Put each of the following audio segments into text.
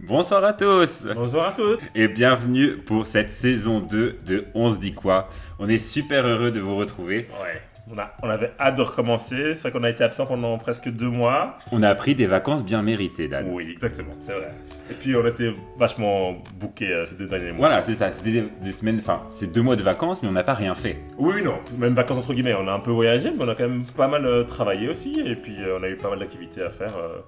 Bonsoir à tous Bonsoir à tous et bienvenue pour cette saison 2 de On se dit quoi. On est super heureux de vous retrouver. Ouais, on, a, on avait hâte de recommencer. C'est vrai qu'on a été absent pendant presque deux mois. On a pris des vacances bien méritées, Dan. Oui, exactement, c'est vrai. Et puis on était vachement bookés euh, ces deux derniers mois. Voilà, c'est ça. C'était des, des semaines, enfin, c'est deux mois de vacances, mais on n'a pas rien fait. Oui, oui, non, même vacances entre guillemets. On a un peu voyagé, mais on a quand même pas mal euh, travaillé aussi. Et puis euh, on a eu pas mal d'activités à faire euh,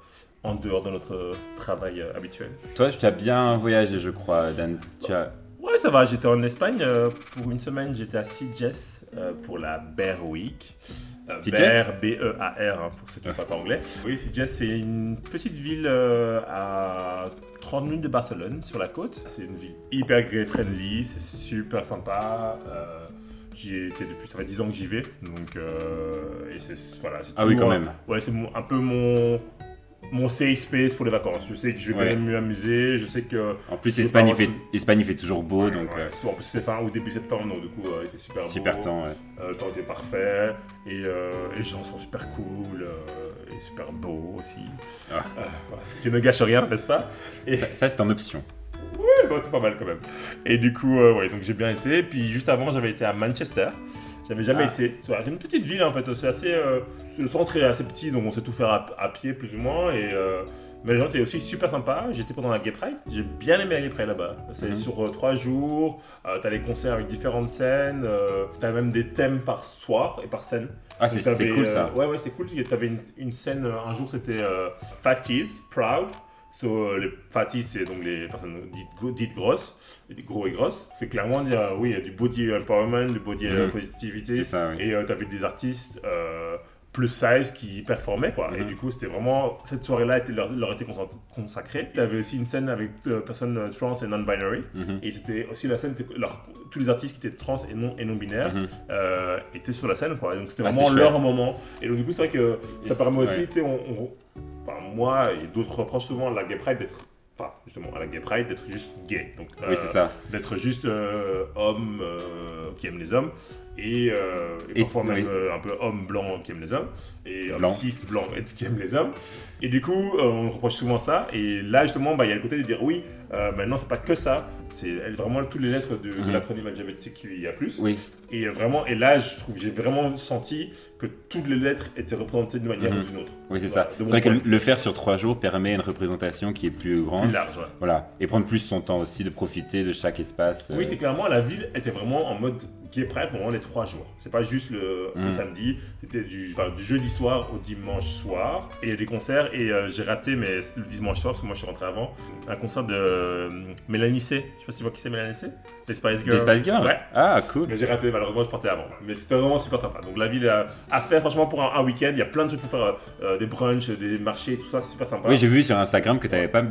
en dehors de notre euh, travail euh, habituel. Toi, tu as bien voyagé, je crois, Dan. Tu as... Ouais, ça va. J'étais en Espagne euh, pour une semaine. J'étais à Sitges pour la Bear Week. Bear, B-E-A-R, hein, pour ceux qui ne parlent pas anglais. Oui, Sitges, c'est une petite ville euh, à 30 minutes de Barcelone, sur la côte. C'est une ville hyper gay friendly, c'est super sympa. euh, J'y ai été depuis, ça fait 10 ans que j'y vais, donc euh, et c'est voilà. c'est Ah oui, quand même. Ouais, c'est un peu mon mon safe space pour les vacances. Je sais que je vais Ouais. quand même m'amuser, je sais que En plus, Espagne, il fait, Espagne, il fait toujours beau, Ouais, donc ouais. euh, En plus, c'est fin août, début septembre, donc du coup, euh, il fait super beau. super temps. ouais. Euh, le temps était parfait. Et euh, les gens sont super cool et super beaux aussi. Ah. Voilà, ce qui ne gâche rien, n'est-ce pas? Et Ça, ça, c'est en option. ouais, bon, c'est pas mal quand même. Et du coup, ouais, donc j'ai bien été. Puis juste avant, j'avais été à Manchester. J'avais jamais Ah. été. C'est une petite ville en fait. C'est assez. euh, le centre est assez petit, donc on sait tout faire à, à pied plus ou moins. Et euh, mais les gens étaient aussi super sympas. J'étais pendant la Gay Pride. J'ai bien aimé la Gay Pride là-bas. C'est Mhm. sur euh, trois jours. T'as les concerts avec différentes scènes. t'as même des thèmes par soir et par scène. Ah, c'est cool ça. ouais, ouais, c'était cool. T'avais une, une scène, un jour c'était euh, Fatties, Proud. So, euh, les fatties, c'est donc les personnes dites, dites grosses, gros et grosses. C'est clairement dire, euh, oui, il y a du body empowerment, du body euh, Mhm. positivité. C'est ça, oui. Et tu t'avais des artistes euh, plus size qui performaient, quoi. Et Mhm. du coup, c'était vraiment. Cette soirée-là était, leur, leur était consa- consacrée. T'avais aussi une scène avec euh, personnes euh, trans et non-binary. Mhm. Et c'était aussi la scène, leur- tous les artistes qui étaient trans et non, et non binaires euh, étaient sur la scène, quoi. Donc c'était Ah, vraiment leur moment. Et donc, du coup, c'est vrai que ça Et permet aussi, ouais. tu sais, on, on- moi et d'autres reprochent souvent à la Gay Pride d'être. Enfin, justement, à la Gay Pride d'être juste gay. Donc, Oui, c'est ça. D'être juste euh, homme euh, qui aime les hommes. Et, euh, et Et- parfois même oui. euh, un peu homme blanc qui aime les hommes. Et homme Blanc. cis blanc qui aime les hommes. Et du coup, euh, on reproche souvent ça. Et là, justement, bah, il y a le côté de dire oui, euh, maintenant, c'est pas que ça. C'est vraiment toutes les lettres de, de Mhm. l'acronyme LGBTQIA. Oui, Et vraiment, et là, je trouve, j'ai vraiment senti que toutes les lettres étaient représentées d'une manière Mhm. ou d'une autre. oui, c'est Voilà, ça. C'est vrai que le faire sur trois jours permet une représentation qui est plus grande. Plus large, ouais. Voilà. Et prendre plus son temps aussi de profiter de chaque espace. Oui, c'est clairement, la ville était vraiment en mode gay pride pendant les trois jours. C'est pas juste le, le Mm. samedi, c'était du, enfin, du jeudi soir au dimanche soir. Et il y a des concerts, et euh, j'ai raté, mais le dimanche soir, parce que moi je suis rentré avant, un concert de euh, Mélanie C. Je sais pas si tu vois qui c'est Mélanie C Les Spice Girls. Des Spice Girls Ouais. Ah, cool. Mais j'ai raté, malheureusement, je partais avant. Mais c'était vraiment super sympa. Donc la ville à, faire, franchement, pour un, un week-end, il y a plein de trucs pour faire euh, des brunchs, des marchés, tout ça, c'est super sympa. Oui, j'ai vu sur Instagram que t'avais pas,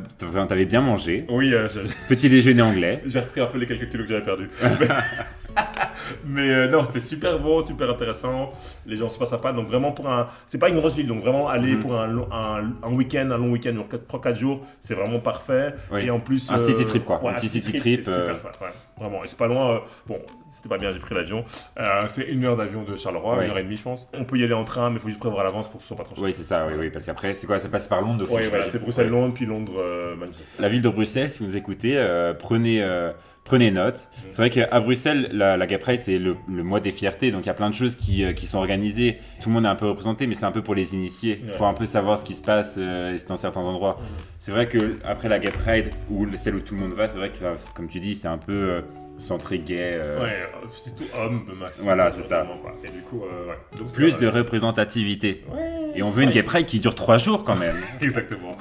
t'avais bien mangé. Oui, euh, je- Petit déjeuner anglais. J'ai repris un peu les quelques kilos que j'avais perdus. mais euh, non, c'était super beau, super intéressant. Les gens sont super sympas. Donc vraiment pour un, c'est pas une grosse ville, donc vraiment aller Mhm. pour un, long- un, un week-end, un long week-end, donc 3-4 jours, c'est vraiment parfait. Oui. Et en plus, Un city trip, quoi. ouais, Un petit city c'est trip, super euh. fun, ouais. Vraiment, et c'est pas loin. euh, bon, c'était pas bien, j'ai pris l'avion. Euh, c'est une heure d'avion de Charleroi, Ouais. une heure et demie, je pense. On peut y aller en train, mais il faut juste prévoir à l'avance pour que ce soit pas trop cher. Oui, c'est ça, oui, oui. Parce qu'après, c'est quoi Ça passe par Londres Ouais, voilà, c'est Bruxelles, Ouais. Londres, puis Londres, euh, Manchester. La ville de Bruxelles, si vous écoutez, euh, prenez, euh, prenez note. C'est vrai qu'à Bruxelles, la, la Gay Pride, c'est le, le mois des fiertés. Donc il y a plein de choses qui, euh, qui sont organisées. Tout le monde est un peu représenté, mais c'est un peu pour les initiés. Il faut un peu savoir ce qui se passe euh, dans certains endroits. C'est vrai que après la Gay Pride, ou le- celle où tout le monde va, c'est vrai que, comme tu dis, c'est un peu euh, centré gay. euh, Ouais, euh, c'est tout homme, maximum. Voilà, c'est ça. quoi. Et du coup, euh, ouais. Donc, Plus de représentativité. Ouais. Et on veut une Gay Pride qui dure trois jours quand même. Exactement.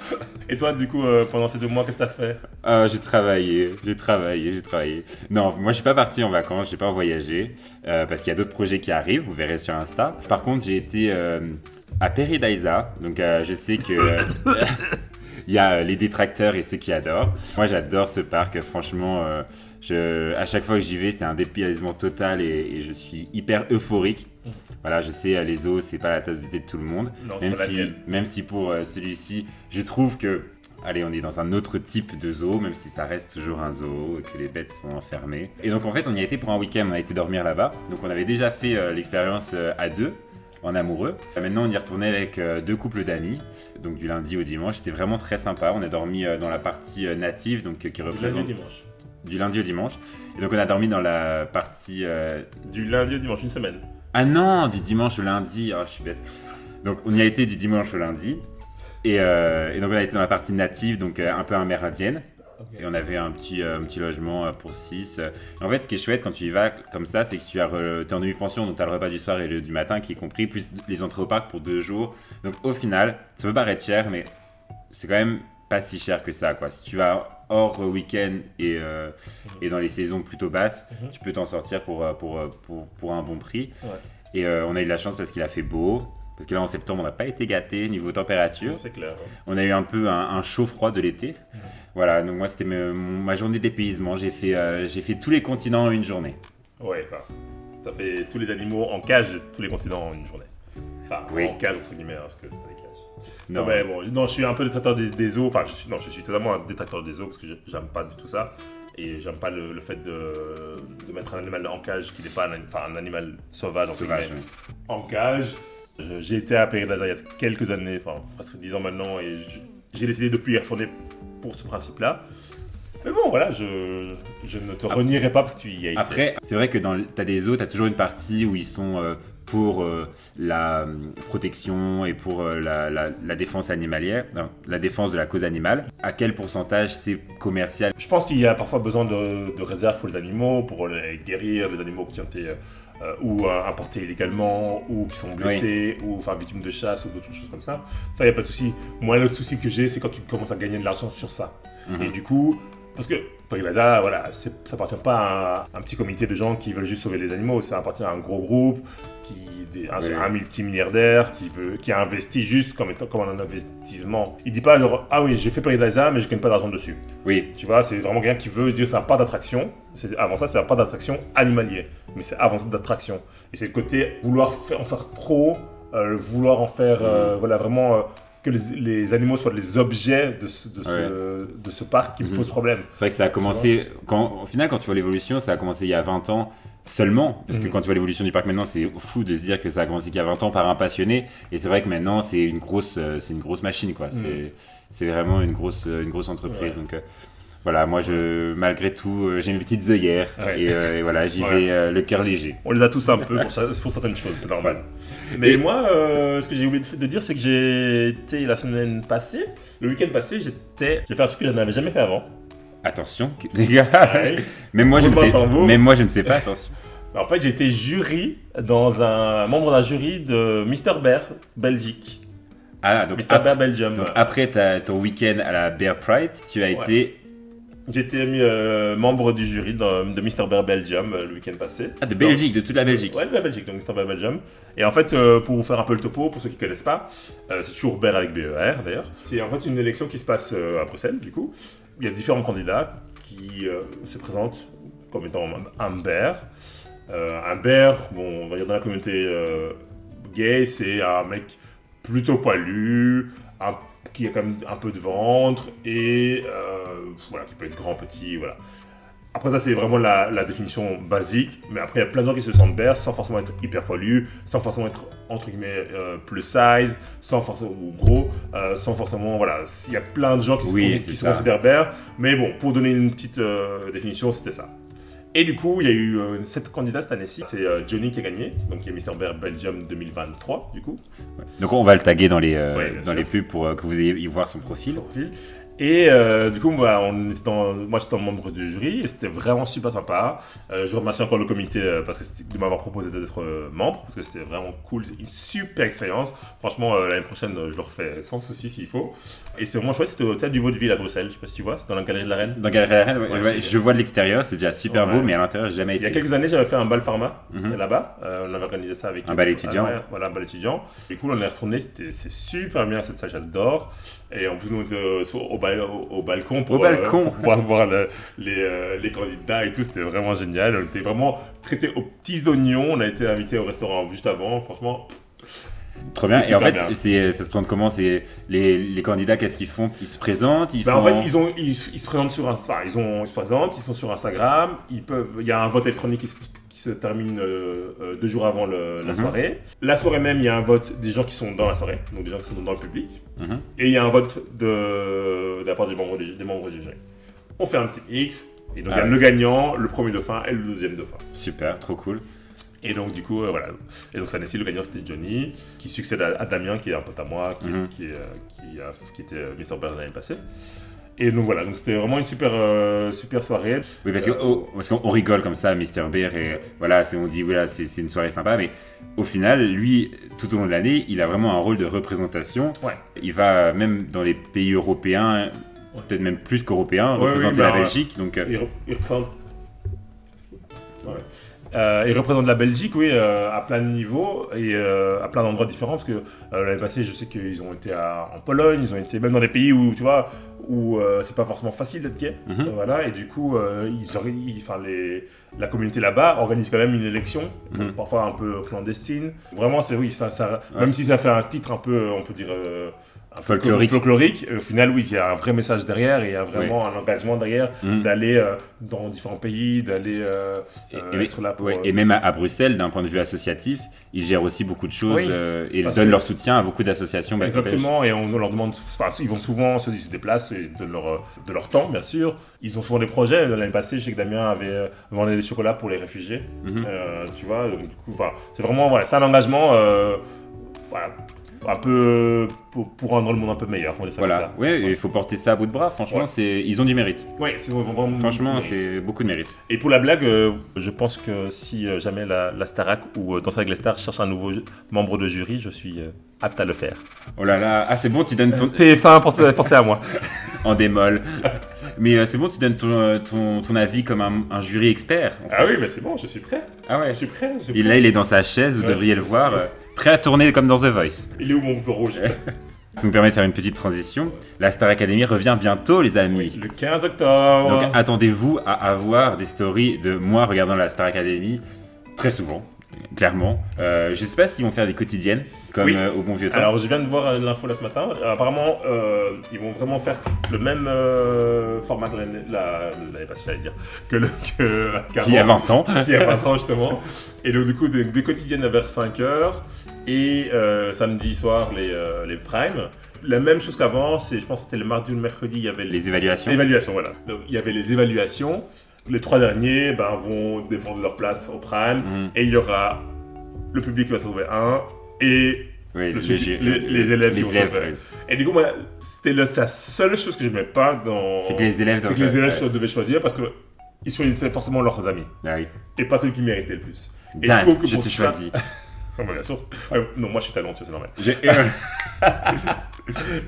Et toi, du coup, euh, pendant ces deux mois, qu'est-ce que t'as fait? Ah, j'ai travaillé, j'ai travaillé, j'ai travaillé. Non, moi je suis pas parti en vacances, j'ai pas voyagé parce qu'il y a d'autres projets qui arrivent, vous verrez sur Insta. Par contre, j'ai été à Peridaisa, donc je sais que il y a les détracteurs et ceux qui adorent. Moi, j'adore ce parc, franchement. euh, je, à chaque fois que j'y vais, c'est un dépaysement total et, et je suis hyper euphorique. Voilà, je sais, euh, les eaux, c'est pas la tasse de thé de tout le monde. Non, Même si, même si pour euh, celui-ci, je trouve que, allez, on est dans un autre type de zoo, même si ça reste toujours un zoo, et que les bêtes sont enfermées. Et donc en fait, on y a été pour un week-end, on a été dormir là-bas. Donc on avait déjà fait euh, l'expérience euh, à deux, en amoureux. Maintenant, on y retournait avec euh, deux couples d'amis, donc du lundi au dimanche. C'était vraiment très sympa. On a dormi dans la partie native, donc qui Du lundi au représente dimanche. Du lundi au dimanche. Et donc, on a dormi dans la partie. euh, Du lundi au dimanche, une semaine. Ah non, du dimanche au lundi. Oh, je suis bête. Donc, on y a été du dimanche au lundi. Et, euh, et donc, on a été dans la partie native, donc euh, un peu amérindienne. Et on avait un petit, euh, un petit logement euh, pour 6. En fait, ce qui est chouette quand tu y vas comme ça, c'est que tu as re- t'es en demi-pension, donc tu as le repas du soir et le du matin qui est compris, plus les entrées au parc pour deux jours. Donc au final, ça peut paraître cher, mais c'est quand même pas si cher que ça. Quoi. Si tu vas hors euh, week-end et, euh, et dans les saisons plutôt basses, Mhm. tu peux t'en sortir pour, euh, pour, pour, pour un bon prix. Ouais. Et euh, on a eu de la chance parce qu'il a fait beau. Parce que là, en septembre, on n'a pas été gâté niveau température. C'est clair. On a eu un peu un, un chaud-froid de l'été. Voilà, donc moi, c'était ma journée d'épaysement. J'ai fait, euh, j'ai fait tous les continents en une journée. Ouais, enfin, ça fait tous les animaux en cage tous les continents en une journée. Enfin, Oui. en cage entre guillemets, hein, parce que. Non, mais bon, non, je suis un peu détracteur des, des zoos. Enfin, je suis, non, je suis totalement un détracteur des zoos parce que j'aime pas du tout ça. Et j'aime pas le, le fait de, de mettre un animal en cage qui n'est pas un, enfin, un animal sauvage, sauvage. en cage. J'ai été à Péry-Lazare il y a quelques années, enfin presque 10 ans maintenant, et j'ai décidé depuis y retourner pour ce principe-là. Mais bon, voilà, je, je ne te renierai pas parce que tu y as été. Après, c'est vrai que dans, tu as des zoos, tu as toujours une partie où ils sont euh, pour euh, la euh, protection et pour euh, la, la- la défense animalière, non, la défense de la cause animale. À quel pourcentage c'est commercial? Je pense qu'il y a parfois besoin de, de réserves pour les animaux, pour les guérir, les animaux qui ont été euh, ou importés illégalement, ou qui sont blessés, ou enfin victimes de chasse, ou d'autres choses comme ça. Ça, il n'y a pas de souci. Moi, l'autre souci que j'ai, c'est quand tu commences à gagner de l'argent sur ça. Mhm. Et du coup, parce que Paglaza, voilà, ça appartient pas à un, un petit comité de gens qui veulent juste sauver les animaux, ça appartient à un gros groupe, qui, des- un, Oui. un multimilliardaire qui, veut, qui a investi juste comme, étant, comme un investissement. Il dit pas genre, ah oui, j'ai fait Paglaza, mais je gagne pas d'argent dessus. Oui, Tu vois, c'est vraiment quelqu'un qui veut dire c'est un parc d'attraction. Avant ça, c'est un parc d'attraction animalier. Mais c'est avant tout d'attraction. Et c'est le côté vouloir faire, en faire trop, euh, vouloir en faire, euh, voilà, vraiment euh, que les, les animaux soient les objets de ce, de ce, de ce parc qui me Mhm. pose problème. c'est vrai que ça a commencé, quand, au final, quand tu vois l'évolution, ça a commencé il y a 20 ans seulement. Parce que Mhm. quand tu vois l'évolution du parc maintenant, c'est fou de se dire que ça a commencé qu'il y a 20 ans par un passionné. Et c'est vrai que maintenant, c'est une grosse, euh, c'est une grosse machine, quoi. C'est, c'est vraiment une grosse, euh, une grosse entreprise. Ouais. Donc, euh, voilà, moi, je, malgré tout, euh, j'ai mes petites œillères. Ouais. Et, euh, et voilà, j'y Ouais. vais euh, le cœur léger. On les a tous un peu pour, pour certaines choses, c'est normal. Mais Et- moi, euh, ce que j'ai oublié de, dire, c'est que j'ai été la semaine passée, le week-end passé, j'étais, j'ai fait un truc que je n'avais jamais fait avant. Attention, les gars. Ouais. même, moi, je ne sais, même moi, je ne sais pas, attention. En fait, été jury dans un membre d'un jury de Mr Bear Belgique. Ah, donc, Mr ap- Bear Belgium. donc après ta- ton week-end à la Bear Pride, tu as Ouais. été J'ai été mis euh, membre du jury de, de Mr Bear Belgium euh, le week-end passé. ah, de Belgique, de toute la Belgique. Ouais, de la Belgique, donc Mr Bear Belgium. Et en fait, euh, pour vous faire un peu le topo, pour ceux qui connaissent pas, euh, c'est toujours Bear avec BER d'ailleurs. C'est en fait une élection qui se passe à Bruxelles, du coup. Il y a différents candidats qui se présentent comme étant un- bear. Un bear, bon, on va dire dans la communauté gay, c'est un mec plutôt poilu, un- qui a quand même un peu de ventre et euh, voilà, qui peut être grand, petit, voilà. Après ça, c'est vraiment la, la définition basique, mais après, il y a plein de gens qui se sentent bears sans forcément être hyper poilus, sans forcément être, entre guillemets, euh, plus size, sans forcément, ou gros, euh, sans forcément, voilà, il y a plein de gens qui, Oui, se, qui se considèrent bears, mais bon, pour donner une petite définition, c'était ça. Et du coup, il y a eu euh, sept candidats cette année-ci. C'est euh, Johnny qui a gagné, donc qui est Mr. Bear Belgium 2023, du coup. Donc on va le taguer dans les, euh, Ouais, dans sûr. les pubs pour que vous ayez y voir son profil. Et euh, du coup, moi, on était dans- moi j'étais membre du jury et c'était vraiment super sympa. Euh, je remercie encore le comité euh, parce que de m'avoir proposé d'être membre parce que c'était vraiment cool, c'est une super expérience. Franchement, l'année prochaine, je le refais sans souci s'il faut. Et c'est vraiment chouette, c'était au théâtre du Vaudeville à Bruxelles, je sais pas si tu vois, c'est dans la galerie de la Reine. Dans Galerie Reine, ouais, Ouais, ouais, je vois de l'extérieur, c'est déjà super beau, mais à l'intérieur, j'ai jamais Il y a été. quelques années, j'avais fait un bal pharma Mhm. là-bas. On avait organisé ça avec Un bal étudiant. Voilà, un bal étudiant. Du coup, on est retourné. C'était c'est super bien cette salle, j'adore. Et en plus, nous on était sur- au, bal- au- au balcon pour, Au balcon. pour pouvoir voir le- les, euh, les candidats et tout. C'était vraiment génial. On était vraiment traités aux petits oignons. On a été invités au restaurant juste avant. Franchement, Trop bien. Et en fait, c'est, ça se présente comment? C'est les, les candidats, qu'est-ce qu'ils font? Ils se présentent ils font... en fait, ils, ont, ils, ils se présentent sur Insta, ils, ont, ils se présentent, ils sont sur Instagram, ils peuvent, il y a un vote électronique qui se, qui se termine euh, euh, deux jours avant le- la Mhm. soirée. La soirée même, il y a un vote des gens qui sont dans la soirée, donc des gens qui sont dans le public. Mhm. Et il y a un vote de, de la part des membres, des, des membres du jury. On fait un petit X, et donc il y a Ah. le gagnant, le premier dauphin et le deuxième dauphin. Super, trop cool. Et donc du coup, euh, voilà. Et donc ça le gagnant c'était Johnny, qui succède à, à Damien, qui est un pote à moi, qui, Mhm. qui, est, euh, qui, a- qui était Mister Bear l'année passée. Et donc voilà, donc c'était vraiment une super, euh, super soirée. Oui, parce Euh, oh, parce qu'on on rigole comme ça, Mr. Bear, et voilà, on dit, voilà, c'est une soirée sympa, mais au final, lui, tout au long de l'année, il a vraiment un rôle de représentation. Ouais. Il va même dans les pays européens, Ouais. peut-être même plus qu'européens, Ouais, représenter oui, bah, la Belgique. Donc, euh, Il, il représente... Euh, il représente la Belgique, oui, euh, à plein de niveaux et euh, à plein d'endroits différents. Parce que euh, l'année passée, je sais qu'ils ont été à- en Pologne, ils ont été même dans des pays où, tu vois, où c'est pas forcément facile d'être gay. Mhm. Voilà, et du coup, ils, enfin, les, la communauté là-bas organise quand même une élection, Mhm. parfois un peu clandestine. Vraiment, c'est oui, ça, ça, Ouais. même si ça fait un titre un peu, on peut dire. Folklorique. folklorique, au final, oui, il y a un vrai message derrière et il y a vraiment un engagement derrière Mhm. d'aller euh, dans différents pays, d'aller euh, Et, euh, et- être là pour. euh, et même à, à Bruxelles, d'un point de vue associatif, ils gèrent aussi beaucoup de choses Oui, euh, et ils donnent leur soutien à beaucoup d'associations. bah, Exactement, et on leur demande, enfin, ils vont souvent se, se déplacent et de leur, de leur temps, bien sûr. Ils ont souvent des projets. L'année passée, je sais que Damien avait vendu des chocolats pour les réfugiés, Mhm. euh, tu vois. Donc, du coup, c'est vraiment, voilà, c'est un engagement, voilà, un peu pour, pour rendre le monde un peu meilleur. On ça Voilà, comme ça. ouais, il faut porter ça à bout de bras. Franchement, Ouais. c'est, ils ont du mérite. Ouais, c'est vraiment. Franchement, c'est beaucoup de mérite. Et pour la blague, euh, je pense que si euh, jamais la, la Starac ou euh, Danse avec les stars cherche un nouveau membre de jury, je suis euh, apte à le faire. Oh là là, ah c'est bon, tu donnes ton, TF1, pensez, pensez à moi. en démol. Mais euh, c'est bon, tu donnes ton, euh, ton, ton avis comme un, un jury expert. Ah oui, mais c'est bon, je suis prêt. Ah ouais. Je suis prêt. je suis Et là, il est dans sa chaise, vous Ouais. devriez le voir, euh, prêt à tourner comme dans The Voice. Il est où mon bouton rouge Ça nous permet de faire une petite transition. La Star Academy revient bientôt, les amis. Le 15 octobre. Donc attendez-vous à avoir des stories de moi regardant la Star Academy très souvent, clairement. Euh, je sais pas s'ils vont faire des quotidiennes comme Oui. euh, au bon vieux temps. Alors, je viens de voir euh, l'info là ce matin. Euh, apparemment, euh, ils vont vraiment faire le même format que l'année la- passée, j'allais dire. Que le. Que, Qui a qu'avant. 20 ans. y a 20 ans justement. Et donc, du coup, des, des quotidiennes vers 5h et samedi soir les, les primes. La même chose qu'avant, c'est, je pense que c'était le mardi ou le mercredi, il y avait les Les évaluations. évaluations. Voilà. Donc, il y avait les évaluations. Les trois derniers ben, vont défendre leur place au prime Mhm. et il y aura le public qui va se trouver un et Oui, Le les, élèves qui vont élèves, se oui. et du coup moi c'était la seule chose que j'aimais pas dans C'est que les élèves que les élèves ouais. devaient choisir parce que ils choisissaient forcément leurs amis Ah oui. et pas celui qui méritait le plus. Et Dan, je trouve que je pour te ça- choisis. Ah, bah, bien sûr. Ouais, non, moi je suis talentueux, c'est normal. J'ai-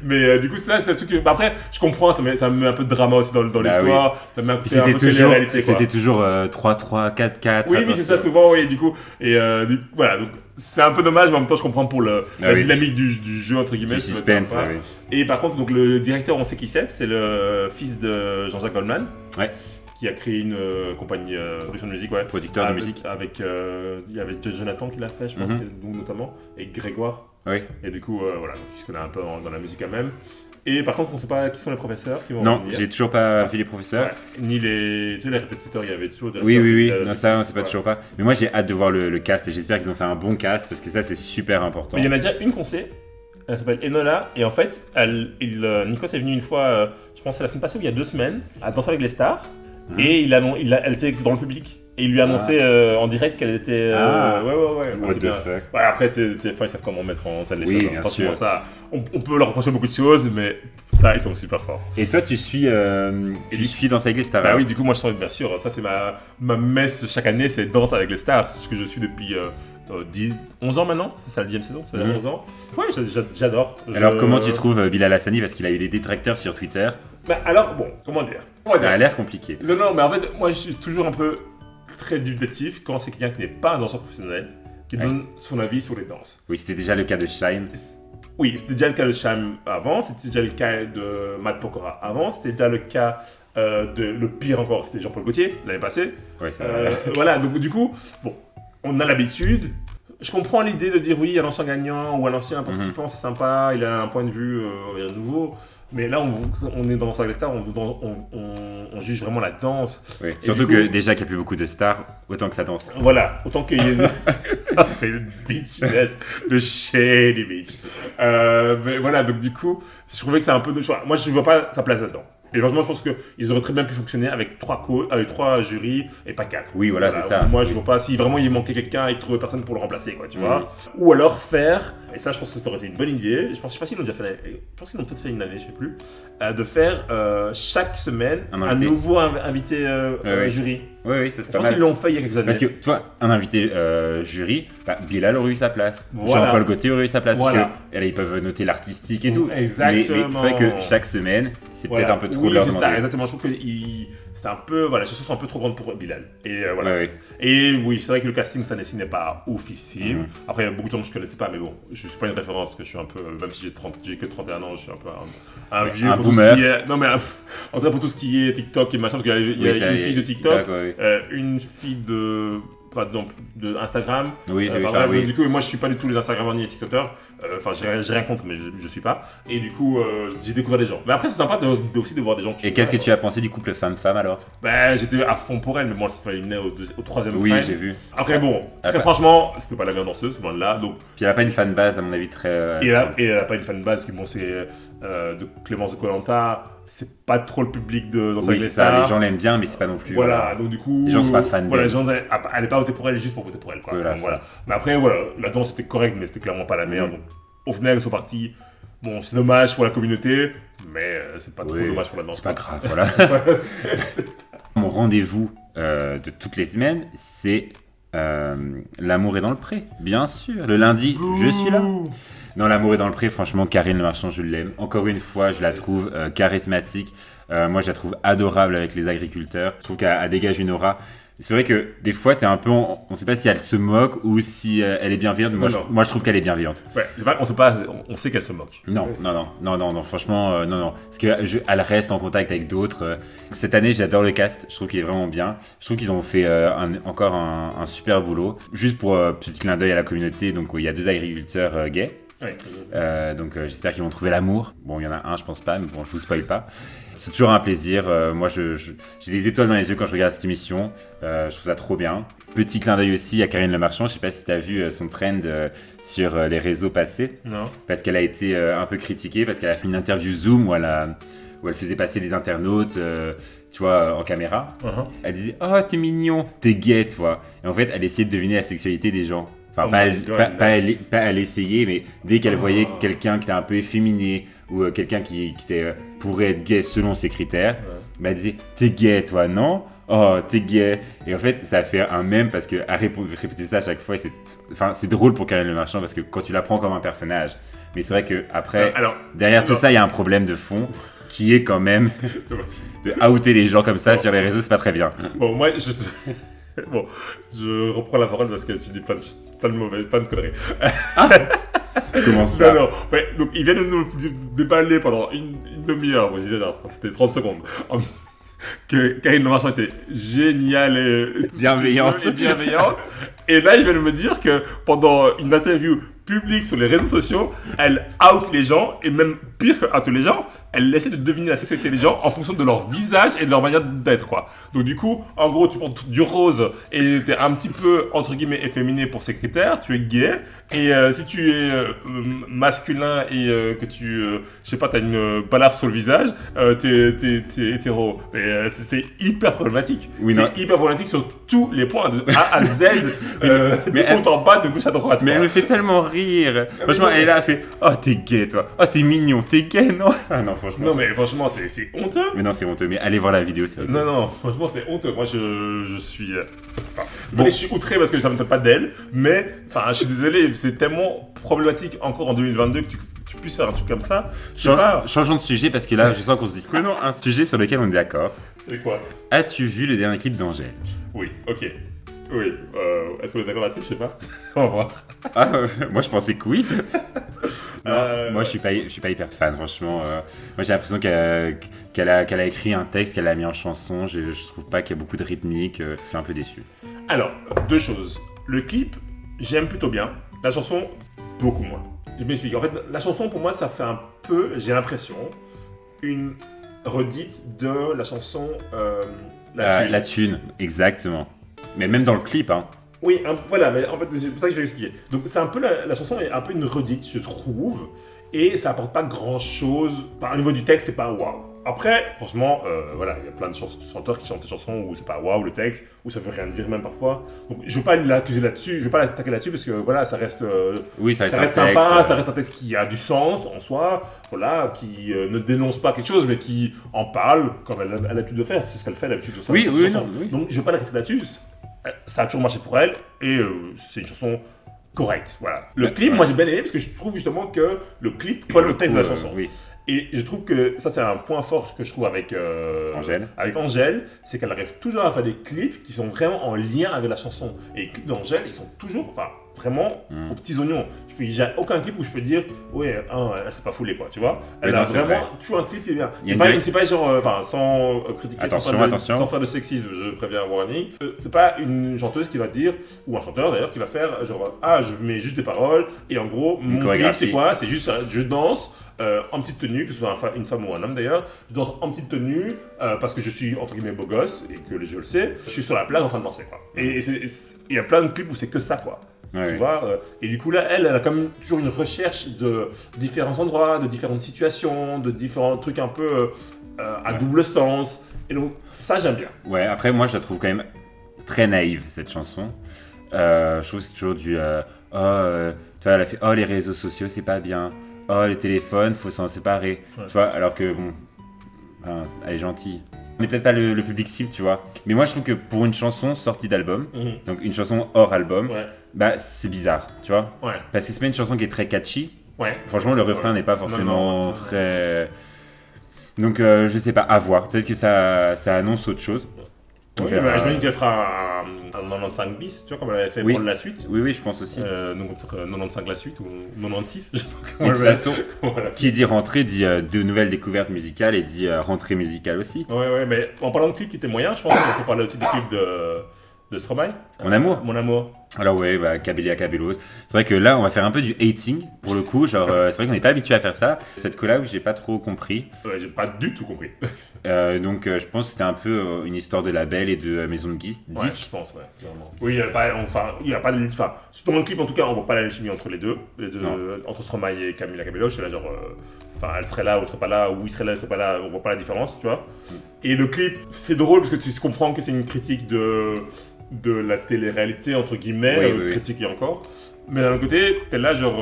Mais euh, du coup, c'est là, c'est un truc que. bah, après, je comprends, ça met, ça met un peu de drama aussi dans, dans Bah l'histoire. Ça met un, Puis c'est un C'était peu toujours, quoi. c'était toujours euh, 3-3, 4-4. Oui, oui, c'est ça souvent, oui, du coup. Et euh, du- voilà, donc c'est un peu dommage, mais en même temps, je comprends pour le, Ah la oui. dynamique du, du jeu, entre guillemets. Du suspense, ouais, oui. Et par contre, donc le directeur, on sait qui c'est, c'est le fils de Jean-Jacques Goldman. Ouais. Qui a créé une euh, compagnie euh, production de musique, ouais. Producteur de avec, musique. Avec, euh, il y avait Jonathan qui l'a fait, je pense, Mhm. donc, notamment, et Grégoire. Oui. Et du coup, euh, voilà, donc, il se connaît un peu dans, dans la musique quand même. Et par contre, on ne sait pas qui sont les professeurs qui vont Non, venir. j'ai toujours pas vu les professeurs. Ouais. Ni les, tu sais, les répétiteurs, il y avait toujours des Oui, oui, oui, non, ça, on c'est- sait pas toujours pas. Mais moi, j'ai hâte de voir le, le cast et j'espère qu'ils ont fait un bon cast parce que ça, c'est super important. Mais il y en a déjà une qu'on sait. Elle s'appelle Enola. Et en fait, elle, il, euh, Nikos est venu une fois, euh, je pense, la semaine passée ou il y a deux semaines, à Danser avec les stars. Mhm. Et il annon- il a- elle était dans le public. Et il lui a annoncé euh, en direct qu'elle était. euh, Ah. ouais, ouais, ouais. What c'est the bien. fuck. Ouais, après, sais, TF1, ils savent comment mettre en scène les Oui, choses. hein. bien Franchement, sûr. ça, on, on peut leur reprocher beaucoup de choses, mais ça, ils sont super forts. Et toi, tu suis, euh, Et tu suis dans sa église, Star Bah oui, du coup, moi, je sens, bien sûr, ça, c'est ma, ma messe chaque année, c'est Danse avec les stars. C'est ce que je suis depuis euh, 10, 11 ans maintenant. C'est ça, la 10 saison, c'est Mhm. 11 ans. Ouais, j'a- j'a- j'adore. Alors, comment tu trouves euh, Bilal Hassani? Parce qu'il a eu des détracteurs sur Twitter. Bah, alors, bon, comment dire? Ça dire a l'air compliqué. Non, non, mais en fait, moi, je suis toujours un peu très dubitatif quand c'est quelqu'un qui n'est pas un danseur professionnel qui Ouais. donne son avis sur les danses. Oui, c'était déjà le cas de Shime. Oui, c'était déjà le cas de Sham avant, c'était déjà le cas de Matt Pokora avant, c'était déjà le cas euh, de le pire encore, c'était Jean-Paul Gaultier l'année passée. Ouais, ça Euh, voilà, donc du coup, bon, on a l'habitude. Je comprends l'idée de dire oui, un ancien gagnant ou un ancien participant, Mhm. c'est sympa, il a un point de vue euh, nouveau. Mais là, on, on est dans Star Star, on, on, on, juge vraiment la danse. Oui. Surtout que déjà qu'il n'y a plus beaucoup de stars, autant que ça danse. Voilà, autant qu'il y ait une... c'est le beach, yes, le shady beach. Euh, mais voilà, donc du coup, je trouvais que c'est un peu de choix. Moi, je ne vois pas sa place là-dedans. Et franchement, je pense qu'ils auraient très bien pu fonctionner avec trois, avec trois jurys et pas quatre. Oui, voilà, c'est ça. Moi, je vois pas si vraiment il manquait quelqu'un et qu'il trouvait personne pour le remplacer, quoi, tu Mhm. vois. Ou alors faire, et ça, je pense que ça aurait été une bonne idée. Je pense, je sais pas s'ils l'ont déjà fait. Je pense qu'ils l'ont peut-être fait une année, je sais plus. euh, de faire euh, chaque semaine Un nouveau inv- invité euh, jury. Oui, oui, ça c'est pas pense qu'ils mal. l'ont fait il y a quelques années. Parce que, toi, un invité euh, jury, bah, Bilal aurait eu sa place. Voilà. Jean-Paul Gaultier aurait eu sa place. Voilà. Parce que, là, ils peuvent noter l'artistique et tout. Exactement. Mais, mais c'est vrai que chaque semaine, c'est Voilà. peut-être un peu trop oui, de leur ça, demander. exactement. Je trouve que il- c'est un peu, voilà, les chansons sont un peu trop grandes pour Bilal. Et euh, voilà. Et oui, c'est vrai que le casting année-ci n'est pas oufissime. Mhm. Après, il y a beaucoup de gens que je connaissais pas, mais bon, je suis pas une référence parce que je suis un peu, même si j'ai 30, j'ai que 31 ans, je suis un peu un, un vieux Un pour boomer. tout ce qui est. Non mais en tout cas pour tout ce qui est TikTok et machin, parce qu'il y a, y a Oui, ça, une est, fille de TikTok, TikTok, ouais, euh, une fille de, pas de, de Instagram. Oui, Euh, enfin, oui. Du coup, moi je suis pas du tout les Instagrammeurs ni les TikTokers. Euh, Enfin, j'ai j'ai rien contre, mais je, je suis pas. Et du coup, euh, j'ai découvert des gens. Mais après, c'est sympa de, de- aussi de voir des gens qui. Et qu'est-ce que tu as pensé du couple femme-femme alors? Bah, j'étais à fond pour elle, mais moi, ça fallait une au, troisième Oui, j'ai vu. Après, bon, Ah, très bah. franchement, c'était pas la meilleure danseuse, loin de là. Donc, Puis elle a pas une fanbase, à mon avis, très. euh, et, elle a, et elle a pas une fanbase qui, bon, c'est euh, de Clémence de Colanta. C'est pas trop le public de Danse Oui, ça, les gens l'aiment bien, mais c'est pas non plus. Voilà, donc du coup. Les gens sont pas fans Voilà, les gens, elle, elle est pas votée pour elle juste pour voter pour elle. Quoi. Voilà, Donc, ça. voilà. Mais après, voilà, la danse était correcte, mais c'était clairement pas la meilleure. Mm. Donc, au final, ils sont partis. Bon, c'est dommage pour la communauté, mais euh, c'est pas trop dommage pour la danse. C'est pas grave, voilà. Mon rendez-vous euh, de toutes les semaines, c'est euh, L'amour est dans le pré, bien sûr. Le lundi, je suis là. Non, L'amour est dans le pré, franchement, Karine Le Marchand, je l'aime. Encore une fois, je la trouve euh, charismatique. Euh, moi, je la trouve adorable avec les agriculteurs. Je trouve qu'elle elle dégage une aura. C'est vrai que des fois, t'es un peu. en- On sait pas si elle se moque ou si euh, elle est bienveillante. Moi, Non, je, moi, je trouve qu'elle est bienveillante. Ouais, c'est pas, on sait pas, on, on sait qu'elle se moque. Non, non, non, non, non, non, franchement, euh, non, non. Parce qu'elle reste en contact avec d'autres. euh. Cette année, j'adore le cast. Je trouve qu'il est vraiment bien. Je trouve qu'ils ont fait un- encore un, un super boulot. Juste pour petit clin d'œil à la communauté, donc il y a deux agriculteurs gays. Ouais. Euh, donc euh, j'espère qu'ils vont trouver l'amour. Bon, il y en a un, je pense pas, mais bon, je vous spoil pas. C'est toujours un plaisir. Euh, moi, je- je- j'ai des étoiles dans les yeux quand je regarde cette émission. Je trouve ça trop bien. Petit clin d'œil aussi à Karine Le Marchand. Je sais pas si tu as vu son trend sur les réseaux passés Non. parce qu'elle a été un peu critiquée, parce qu'elle a fait une interview Zoom où elle, a- où elle faisait passer des internautes, tu vois, en caméra. Uh-huh. Elle disait Oh, t'es mignon, t'es gay, toi. Et en fait, elle essayait de deviner la sexualité des gens. Enfin, Oh pas, God, pas, essayait, mais dès qu'elle voyait Oh. quelqu'un qui était un peu efféminé ou euh, quelqu'un qui, qui était, euh, pourrait être gay selon ses critères, bah, elle disait T'es gay, toi, non? Oh, t'es gay. Et en fait, ça a fait un mème parce qu'elle répétait ça à chaque fois. c'est- Enfin, c'est drôle pour Karine Le Marchand parce que quand tu la prends comme un personnage. Mais c'est vrai que après, Alors, derrière tout ça, il y a un problème de fond qui est quand même de outer les gens comme ça sur les réseaux, c'est pas très bien. bon, moi, je. Bon, je reprends la parole parce que tu dis plein de, plein de mauvaises, plein de conneries. Comment ça Non, non, ouais, donc ils viennent nous déballer pendant une, une demi-heure, c'était 30 secondes, en- que Karine Le Marchand était géniale et, Bienveillante. et bienveillante. Et là, ils viennent me dire que pendant une interview publique sur les réseaux sociaux, elle out les gens, et même pire que out les gens, elle essaie de deviner la sexualité des gens en fonction de leur visage et de leur manière d'être, quoi. Donc du coup, en gros, tu prends du rose et t'es un petit peu, entre guillemets, efféminé pour ces critères, tu es gay, et euh, si tu es euh, masculin et euh, que tu, je sais pas, t'as une balafre sur le visage, t'es, t'es, t'es hétéro. Mais c'est, hyper problématique. Oui, c'est non. hyper problématique sur tous les points, de A à Z, mais de haut en bas, de gauche à droite. Mais quoi. elle me fait tellement rire. Franchement, elle elle fait Oh, t'es gay, toi. Oh, t'es mignon, t'es gay, non Ah non, franchement. Non mais franchement, c'est, c'est honteux. Mais non, c'est honteux. Mais allez voir la vidéo, c'est Non, non, franchement, c'est honteux. Moi, je, je suis. euh, Enfin, Bon. je suis outré parce que ça ne me donne pas d'elle, mais enfin, je suis désolé, c'est tellement problématique encore en 2022 que tu, tu puisses faire un truc comme ça. Pas. Changeons de sujet parce que là, je sens qu'on se dit Prenons un sujet sur lequel on est d'accord. C'est quoi? As-tu vu le dernier clip d'Angèle? Oui, ok. Oui, euh, est-ce qu'on est d'accord là-dessus? Je sais pas. On va voir. Ah, euh, moi je pensais que oui. Non, Euh, moi je suis pas, je suis pas hyper fan, franchement. moi j'ai l'impression qu'elle a, écrit un texte, qu'elle a mis en chanson. Je, je trouve pas qu'il y a beaucoup de rythmique. je suis un peu déçu. Alors, deux choses. Le clip, j'aime plutôt bien. La chanson, beaucoup moins. Je m'explique. En fait, la chanson, pour moi, ça fait un peu, j'ai l'impression, une redite de la chanson La Thune. la thune, exactement. Mais même dans le clip, hein. Oui, un- voilà, mais en fait, c'est pour ça que je vais expliquer. Donc, c'est un peu la, la chanson est un peu une redite, je trouve, et ça apporte pas grand chose. Enfin, au niveau du texte, c'est pas waouh. Après, franchement, euh, voilà, il y a plein de chanteurs qui chantent des chansons où c'est pas waouh le texte, où ça veut rien dire même parfois. Donc, je veux pas l'accuser là-dessus, je veux pas l'attaquer là-dessus parce que voilà, ça reste. euh, Oui, ça reste, ça reste texte, sympa, euh, ça reste un texte qui a du sens en soi, voilà, qui ne dénonce pas quelque chose, mais qui en parle comme elle a l'habitude de faire. C'est ce qu'elle fait d'habitude. dans sa- Oui, oui, non, oui. Donc je vais pas la là-dessus. Euh, Ça a toujours marché pour elle et euh, c'est une chanson correcte. Voilà. Le Ouais, clip, ouais. moi j'ai bien aimé parce que je trouve justement que le clip colle au texte de la euh, chanson. Oui. Et je trouve que ça, c'est un point fort que je trouve avec euh, Angèle. Avec Angèle, c'est qu'elle arrive toujours à faire des clips qui sont vraiment en lien avec la chanson. Et les clips d'Angèle, ils sont toujours, enfin, vraiment Mm. aux petits oignons. Je peux, j'ai aucun clip où je peux dire, ouais, hein, elle s'est pas foulée, quoi, tu vois. Elle a c'est vraiment vrai. toujours un clip qui est bien. A C'est pas, direct- c'est pas genre, euh, enfin, sans euh, critiquer, sans Attention, faire, de, attention. sans faire de sexisme, je préviens warning. Euh, c'est pas une chanteuse qui va dire, ou un chanteur d'ailleurs, qui va faire genre, ah, je mets juste des paroles, et en gros, mon clip, c'est quoi? C'est juste, euh, je danse. euh, en petite tenue, que ce soit une femme ou un homme d'ailleurs, je danse en petite tenue euh, parce que je suis entre guillemets beau gosse et que je le sais, je suis sur la plage en train de danser quoi. Et c'est- c'est- il y a plein de clips où c'est que ça quoi. Ouais, Tu ouais. vois, euh, et du coup là, elle, elle a quand même toujours une recherche de différents endroits, de différentes situations, de différents trucs un peu euh, euh, à Ouais. double sens. Et donc ça j'aime bien. Ouais, après, moi, je la trouve quand même très naïve, cette chanson. Euh, je trouve que c'est toujours du. oh, tu vois, elle a fait Oh, les réseaux sociaux, c'est pas bien. Oh, les téléphones, faut s'en séparer. Ouais. Tu vois, alors que, bon, enfin, elle est gentille. On n'est peut-être pas le, le public cible, tu vois. Mais moi, je trouve que pour une chanson sortie d'album, donc une chanson hors album, Ouais, bah, c'est bizarre, tu vois. ouais, Parce que c'est pas une chanson qui est très catchy. ouais. Franchement, le refrain n'est pas forcément non. très. Donc, euh, je sais pas, à voir. Peut-être que ça, ça annonce autre chose. On Oui, verra. bah, J'imagine qu'elle fera un 95 bis, tu vois, comme elle avait fait Oui. la suite. Oui, oui, je pense aussi. Euh, donc euh, 95 la suite ou 96, je sais pas comment de toute elle va- façon, Voilà. qui dit rentrée dit euh, de nouvelles découvertes musicales et dit euh, rentrée musicale aussi. Ouais, ouais, mais en parlant de clips qui étaient moyens, je pense qu'on peut parler aussi du clip de, de Stromae. Mon amour. Mon amour. Alors ouais, bah, Kabelia Kabelos. C'est vrai que là, on va faire un peu du hating pour le coup. Genre, euh, c'est vrai qu'on n'est pas habitué à faire ça. Cette collab, j'ai pas trop compris. Ouais, j'ai pas du tout compris. Euh, donc, euh, je pense que c'était un peu euh, une histoire de label et de maison de disques. Ouais, je pense, ouais, clairement. Oui, il n'y a pas, enfin, il y a pas de, enfin, dans le clip en tout cas, on voit pas la chimie entre les deux, les deux Non. entre Stromae et Camila Cabello. C'est là genre, enfin, elle serait là ou elle serait pas là, ou il serait là, elle serait pas là, on voit pas la différence, tu vois. Et le clip, c'est drôle parce que tu comprends que c'est une critique de de la télé-réalité entre guillemets, Oui, oui, oui. critique et encore. Mais d'un autre côté, t'es là genre,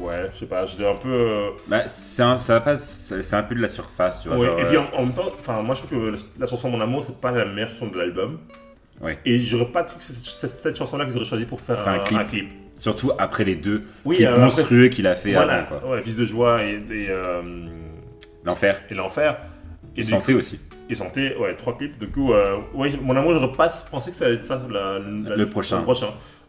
ouais, je sais pas, j'étais un peu. euh, Bah, c'est un, ça va pas, c'est un peu de la surface, tu vois. Ouais, genre, et puis euh, en, en même temps, enfin, moi je trouve que la chanson Mon Amour, c'est pas la meilleure chanson de l'album. Ouais. Et j'aurais pas cru que c'est c'est cette chanson-là qu'ils auraient choisi pour faire un, un clip. surtout après les deux Oui, clips euh, après- monstrueux qu'il a fait Voilà, avant, quoi. ouais, Fils de joie et, et, euh, L'enfer. et l'enfer. Et du santé aussi. Et santé, ouais, trois clips. Du coup, euh, ouais, Mon Amour, j'aurais pas pensé que ça allait être ça la- la- Le prochain.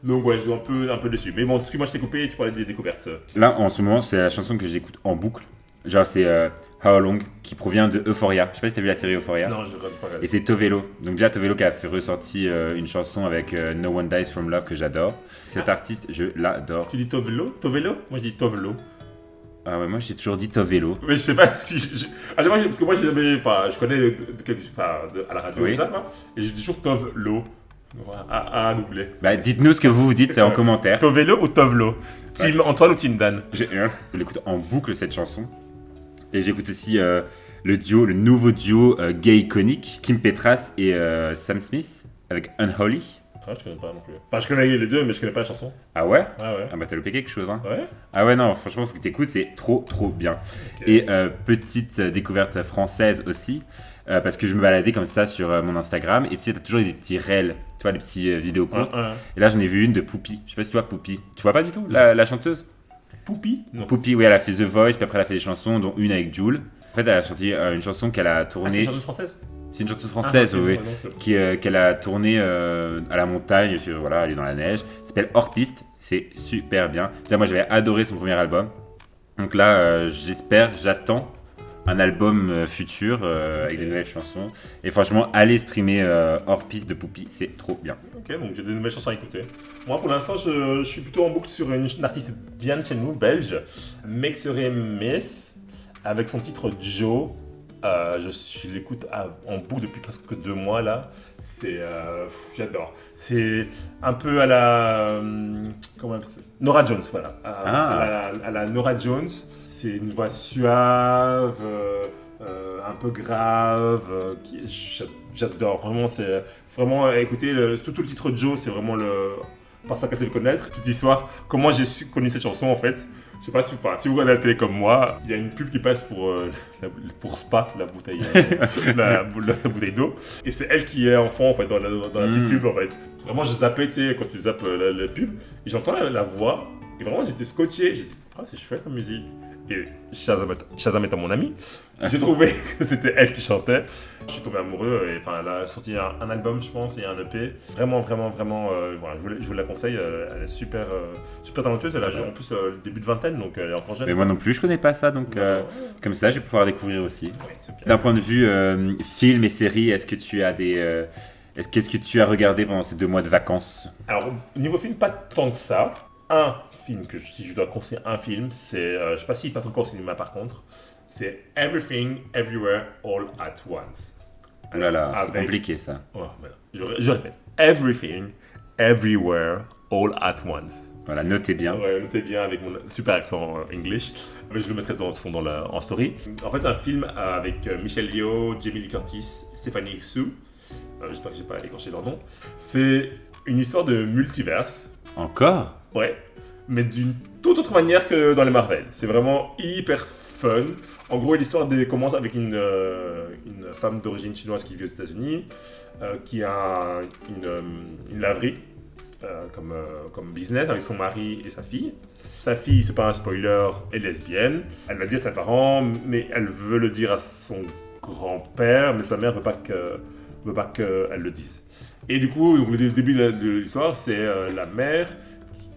Donc ouais, je suis un peu, un peu déçu. Mais bon, excuse-moi, je t'ai coupé, tu parlais des découvertes. Là, en ce moment, c'est la chanson que j'écoute en boucle. Genre, c'est euh, How Long, qui provient de Euphoria. Je sais pas si t'as vu la série Euphoria. Non, je regarde pas. Et c'est Tovelo. Donc déjà, Tovelo qui a fait ressortir euh, une chanson avec euh, No One Dies From Love que j'adore. Cet artiste, je l'adore. Tu dis Tovelo? Tovelo? Moi je dis Tovelo. Ah ouais, moi j'ai toujours dit Tovelo. Mais je sais pas, je- je- à chaque fois, parce que moi j'ai jamais, enfin, je connais de, de quelque- enfin, de- à la radio Oui. et ça, quoi, et je dis toujours Tovlo. À, à doubler. Bah dites-nous ce que vous vous dites, en Ouais. commentaire. Tovelo ou Tovlo? Team Antoine ou Team Dan? J'ai- hein, Je l'écoute en boucle cette chanson. Et j'écoute aussi euh, le duo, le nouveau duo euh, gay iconique, Kim Petras et euh, Sam Smith avec Unholy. Ah, je connais pas non plus. Enfin, je connais les deux, mais je connais pas la chanson. Ah ouais? Ah ouais. Ah bah t'as loupé quelque chose hein. Ouais Ah ouais non, franchement faut que t'écoutes, c'est trop trop bien. Et euh, petite euh, découverte française aussi, euh, parce que je me baladais comme ça sur euh, mon Instagram, et tu sais, t'as toujours des petits réels, tu vois, des petits euh, vidéos courtes. ouais. Et là j'en ai vu une de Poupie, je sais pas si tu vois Poupie. Tu vois pas du tout la, la chanteuse? Poupi Non. Poupie, oui, elle a fait The Voice, puis après elle a fait des chansons, dont une avec Jules. En fait, elle a chanté une chanson qu'elle a Ah, c'est tournée. une chanteuse française? C'est une chanteuse française, Ah, oui, qui, qu'elle a tournée à la montagne, sur, voilà, elle est dans la neige. S'appelle Hors Piste, c'est super bien. Déjà, moi j'avais adoré son premier album. Donc là, j'espère, j'attends un album euh, futur euh, avec des nouvelles chansons. Et franchement, allez streamer euh, Hors Piste de Poupie, c'est trop bien. Ok, donc j'ai des nouvelles chansons à écouter. Moi, pour l'instant, je, suis plutôt en boucle sur une, artiste bien de chez nous, belge, Mexere Mes. avec son titre Joe. Euh, je, je l'écoute à- en boucle depuis presque deux mois là. C'est, euh, j'adore. C'est un peu à la, euh, comment Nora Jones, voilà. À, Ah. à la, à la Nora Jones. C'est une voix suave, euh, un peu grave. j'adore. Vraiment, c'est vraiment. Écoutez, le, surtout le titre Joe, c'est vraiment le par ça qu'elle sait le connaître. Petite histoire, comment j'ai su connu cette chanson en fait? Je sais pas si, enfin, si vous regardez la télé comme moi, il y a une pub qui passe pour, euh, la- pour Spa, la bouteille, euh, la, la bouteille d'eau. Et c'est elle qui est enfant en fait dans la, dans la petite Mm. pub en fait. Vraiment, je zappais, tu sais, quand tu zappes euh, la, la pub, et j'entends la, voix, et vraiment j'étais scotché. J'ai dit, ah, c'est chouette comme musique. Et Shazam, est- Shazam étant mon ami, j'ai trouvé que c'était elle qui chantait. Je suis tombé amoureux, et enfin, elle a sorti un, un album, je pense, et un EP. Vraiment, vraiment, vraiment, euh, voilà, je, vous, la- je vous la conseille. euh, elle est super, euh, super talentueuse. Elle a en plus le début de vingtaine, donc elle est encore jeune. Mais moi non plus, je connais pas ça, donc Ouais, comme ça, je vais pouvoir découvrir aussi. ouais. D'un point de vue film et série, est-ce que tu as des. est-ce qu'est-ce que tu as regardé pendant ces deux mois de vacances? Alors, niveau film, pas tant que ça. Un film que je- si je dois conseiller un film, c'est, euh, je sais pas s'il passe encore au cinéma par contre, c'est Everything, Everywhere, All at Once. Oh là là, c'est compliqué ça. Oh, voilà. je, ré- je répète, Everything, Everywhere, All at Once. Voilà, notez bien. Ouais, notez bien avec mon super accent euh, English. Mais je le mettrai dans, dans la, en story. En fait, c'est un film euh, avec euh, Michelle Yeoh, Jamie Lee Curtis, Stephanie Su. Euh, J'espère que j'ai pas écorché leur nom. C'est une histoire de multiverse. Encore? Ouais, mais d'une toute autre manière que dans les Marvel. C'est vraiment hyper fun. En gros, l'histoire commence avec une, euh, une femme d'origine chinoise qui vit aux États-Unis, euh, qui a une, euh, une laverie comme, comme business avec son mari et sa fille. Sa fille, c'est pas un spoiler, est lesbienne. Elle l'a dit à ses parents, mais elle veut le dire à son grand-père, mais sa mère veut pas que veut pas qu'elle le dise. Et du coup, le dé- début de l'histoire, c'est la mère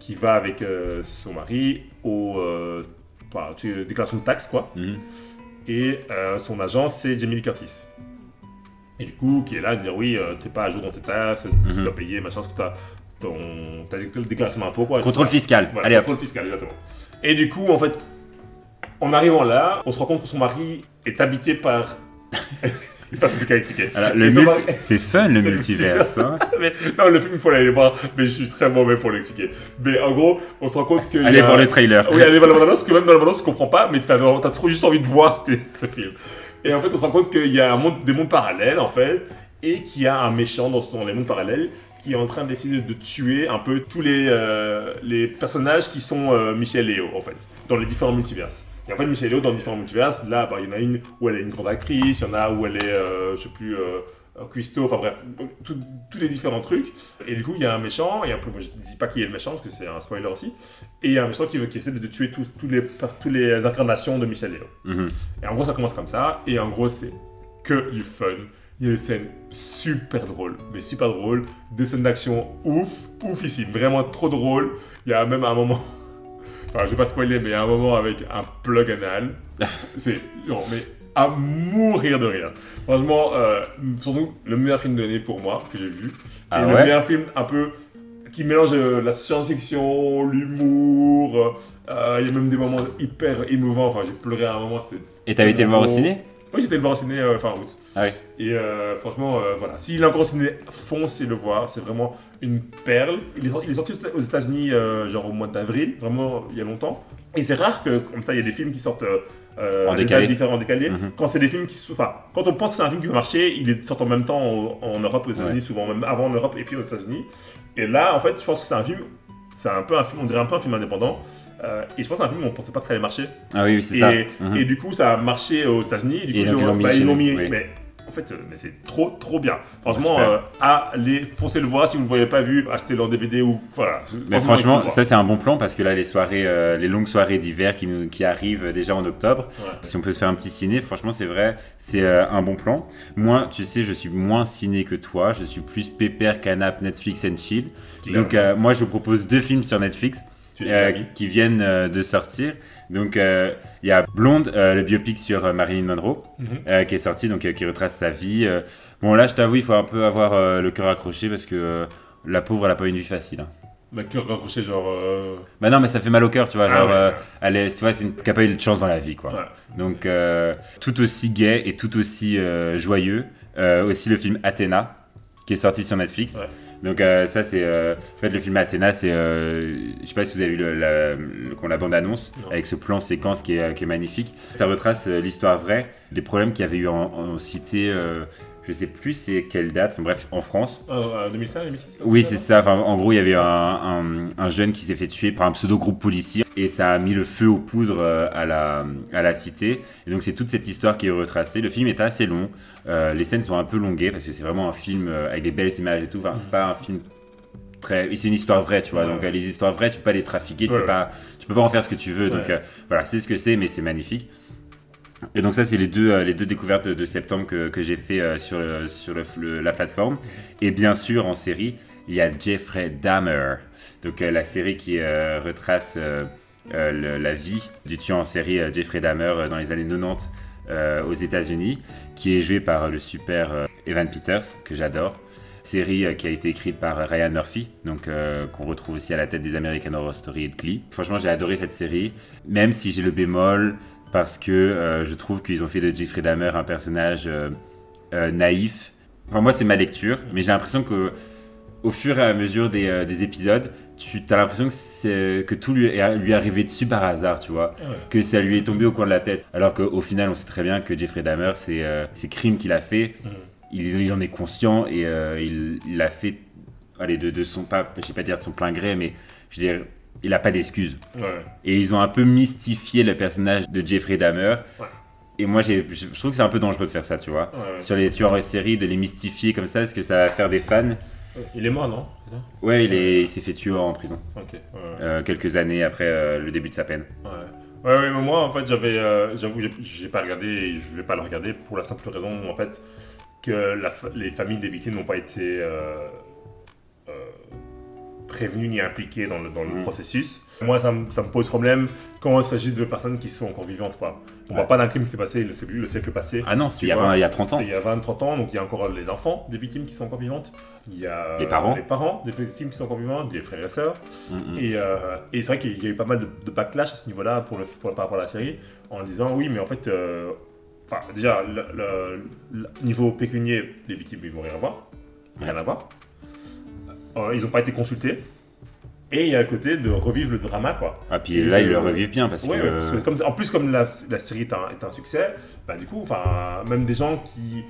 qui va avec euh, son mari au euh, bah, déclaration de taxes, quoi. Mhm. Et euh, son agent, c'est Jamie Lee Curtis. Et du coup, qui est là à dire oui, euh, t'es pas à jour dans tes taxes, tu Mhm. dois payer, machin, parce que t'as ton dé- déclaration d'impôt, quoi. Contrôle fiscal. Voilà, Allez hop. contrôle fiscal, exactement. Et du coup, en fait, en arrivant là, on se rend compte que son mari est habité par. Il pas plus qu'à expliquer. Alors, le multi- C'est fun le multiverse. hein. mais, non, le film, il faut aller le voir, mais je suis très mauvais pour l'expliquer. Mais en gros, on se rend compte que. Allez voir le trailer. Oui, allez voir la bande-annonce, parce que même dans la bande-annonce, tu comprends pas, mais t'as as trop juste envie de voir ce, ce film. Et en fait, on se rend compte qu'il y a un monde, des mondes parallèles, en fait, et qu'il y a un méchant dans, dans les mondes parallèles qui est en train d'essayer de tuer un peu tous les, euh, les personnages qui sont euh, Michel Léo, en fait, dans les différents multiverses. Et en fait, Michel dans différents multiverses, là, bah, il y en a une où elle est une grande actrice, il y en a où elle est, euh, je sais plus, euh, euh, Cuisto, enfin bref, tous les différents trucs. Et du coup, il y a un méchant, et peu, moi, je dis pas qui est le méchant, parce que c'est un spoiler aussi. Et il y a un méchant qui, veut, qui essaie de tuer tous, les, tous les incarnations de Michel Léo. Mhm. Et en gros, ça commence comme ça. Et en gros, c'est que du fun. Il y a des scènes super drôles, mais super drôles. Des scènes d'action ouf, oufissime. Vraiment trop drôle. Il y a même un moment. Enfin, je vais pas spoiler, mais il y a un moment avec un plug anal. c'est. Non, mais à mourir de rire. Franchement, euh, surtout le meilleur film de l'année pour moi, que j'ai vu. Ah et le meilleur film un peu qui mélange euh, la science-fiction, l'humour. euh, Il y a même des moments hyper émouvants. Enfin, j'ai pleuré à un moment. c'était Et t'avais été le voir au ciné? Oui, j'étais le voir au ciné euh, fin août. Ah oui. Et euh, franchement, euh, voilà. S'il est encore au ciné, foncez le voir. C'est vraiment une perle. Il est, il est sorti aux États-Unis, euh, genre au mois d'avril, vraiment il y a longtemps. Et c'est rare que, comme ça, il y a des films qui sortent euh, euh, En décalé. décalées. Mhm. Quand c'est des films qui. Enfin, quand on pense que c'est un film qui va marcher, il sort en même temps en, en Europe, aux États-Unis, Ouais. souvent même avant en Europe et puis aux États-Unis. Et là, en fait, je pense que c'est un film. C'est un peu un film, on dirait un peu un film indépendant. Euh, et je pense que c'est un film où on pensait pas que ça allait marcher. Ah oui, oui, c'est Et, ça. Mhm. et du coup, ça a marché aux États-Unis. Et du coup, Et ils l'ont mis bah, mis. oui. Mais en fait, euh, mais c'est trop, trop bien. Franchement, euh, allez, foncez le voir. Si vous ne le voyez pas vu, achetez-le en DVD ou. Voilà. Mais franchement, ça c'est un bon plan parce que là, les soirées, euh, les longues soirées d'hiver qui, nous, qui arrivent déjà en octobre, Ouais. si on peut se faire un petit ciné, franchement, c'est vrai, c'est euh, un bon plan. Moi, tu sais, je suis moins ciné que toi, je suis plus pépère, canap, Netflix and chill. Donc, moi, je vous propose deux films sur Netflix euh, qui viennent euh, de sortir. Donc, euh, il y a Blonde, le biopic sur Marilyn Monroe, Mhm. qui est sorti, donc qui retrace sa vie. Bon, là, je t'avoue, il faut un peu avoir le cœur accroché parce que la pauvre, elle a pas une vie facile. hein. Ma cœur raccroché, genre. euh, Bah non, mais ça fait mal au cœur, tu vois. Ah Genre, ouais, euh, elle est, tu vois, c'est une qui a pas eu de chance dans la vie, quoi. Ouais. Donc, euh, tout aussi gay et tout aussi joyeux. Aussi le film Athéna, qui est sorti sur Netflix. Donc, euh, ça, c'est. euh, en fait, le film Athéna, c'est. euh, je sais pas si vous avez vu le, la, le- la bande-annonce, Non. avec ce plan séquence qui est, qui est magnifique. Ça retrace euh, l'histoire vraie des problèmes qu'il y avait eu en, en cité. Euh, je sais plus c'est quelle date, enfin bref, en France. Euh, 2005, 2006 Oui, c'est ça. Enfin, en gros, il y avait un, un- un jeune qui s'est fait tuer par un pseudo-groupe policier et ça a mis le feu aux poudres euh, à la, à la cité. Et donc, c'est toute cette histoire qui est retracée. Le film est assez long. Euh, les scènes sont un peu longuées parce que c'est vraiment un film euh, avec des belles images et tout. Enfin, c'est pas un film très. C'est une histoire vraie, tu vois. Ouais. Donc, euh, les histoires vraies, tu peux pas les trafiquer. Tu, Ouais. peux, pas, tu peux pas en faire ce que tu veux. Donc, euh, voilà, c'est ce que c'est, mais c'est magnifique. Et donc ça, c'est les deux, euh, les deux découvertes de septembre que, j'ai fait euh, sur, le- sur la plateforme. Et bien sûr, en série, il y a Jeffrey Dahmer. Donc euh, la série qui euh, retrace euh, euh, la vie du tueur en série euh, Jeffrey Dahmer euh, dans les années 90 euh, aux États-Unis, qui est joué par euh, le super euh, Evan Peters, que j'adore. Série euh, qui a été écrite par Ryan Murphy, donc euh, qu'on retrouve aussi à la tête des American Horror Story et de Glee. Franchement, j'ai adoré cette série, même si j'ai le bémol parce que euh, je trouve qu'ils ont fait de Jeffrey Dahmer un personnage euh, euh, naïf. Enfin, moi, c'est ma lecture, mais j'ai l'impression que au fur et à mesure des, des épisodes, tu as l'impression que, tout lui est lui est arrivé dessus par hasard, tu vois Ah ouais. que ça lui est tombé au coin de la tête. Alors qu'au final, on sait très bien que Jeffrey Dahmer, c'est ces crimes qu'il a fait, il, il en est conscient et il il l'a fait, allez, de, de son, pas, je vais pas dire de son plein gré, mais je veux dire, il a pas d'excuses. Ouais. Et ils ont un peu mystifié le personnage de Jeffrey Dahmer. Ouais. Et moi, j'ai- je trouve que c'est un peu dangereux de faire ça, tu vois. Ouais. Sur les tueurs en série, de les mystifier comme ça, parce que ça va faire des fans. Il est mort, non? Ça? Ouais, il est- il s'est fait tuer en prison, euh, quelques années après euh, le début de sa peine. Ouais. Ouais, mais moi, en fait, j'avais, euh, j'avoue, j'ai- pas regardé et je vais pas le regarder pour la simple raison, en fait, que la les familles des victimes n'ont pas été euh, prévenues ni impliquées dans le, dans le Mhm. processus. Moi, ça, me- pose problème quand il s'agit de personnes qui sont encore vivantes, quoi. On Ouais. parle pas d'un crime qui s'est passé le, le siècle passé. Ah non, c'était il, y a vois, 20 il y a 30 ans. Il y a 20-30 ans, donc il y a encore les enfants des victimes qui sont encore vivantes. Il y a Les parents. les parents des victimes qui sont encore vivantes, les frères et sœurs. Mm, mm. Et, euh, et c'est vrai qu'il y a eu pas mal de, de backlash à ce niveau-là pour le, pour- par rapport à la série, en disant oui, mais en fait, euh, déjà, le niveau pécunier, les victimes, ils vont rien avoir. Rien à voir. Euh, ils n'ont pas été consultés. Et il y a à côté de revivre le drama, quoi. Ah, puis Et là, ils le- le revivent bien parce Ouais, que. ouais, parce que comme, en plus, comme la, la série est un, est un succès, bah, du coup, même des gens qui.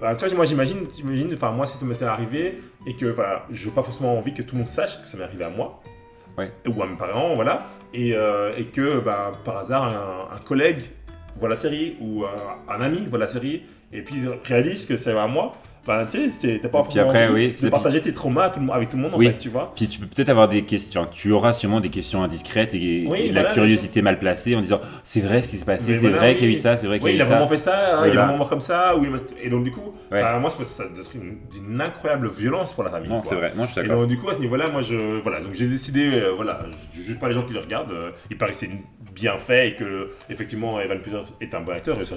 bah, tu vois, moi j'imagine, enfin, moi si ça m'était arrivé et que je n'ai pas forcément envie que tout le monde sache que ça m'est arrivé à moi, Ouais. ou à mes parents, voilà, et, euh, et que bah, par hasard un, un collègue voit la série ou un, un ami voit la série et puis réalise que c'est à moi, bah, tu sais, t'as pas Et puis après, oui, de partager tes traumas tout le avec tout le monde, en Oui. fait, tu vois. Puis tu peux peut-être avoir des questions. Tu auras sûrement des questions indiscrètes et, Oui, et la curiosité mal placée en disant c'est vrai ce qui s'est passé, c'est voilà, vrai oui, qu'il y a eu ça, c'est vrai qu'il y il a a eu ça. vraiment fait ça, hein, il est vraiment mort comme ça, ou il et donc du coup, Ouais. enfin, moi ça d'être une, d'une incroyable violence pour la famille. Non, c'est vrai. Non, je suis Et d'accord. donc du coup à ce niveau-là, moi je voilà, donc j'ai décidé, euh, voilà, je juge pas les gens qui le regardent. euh, il paraît que c'est bien fait et que effectivement Evan Peters est un bon acteur et ça,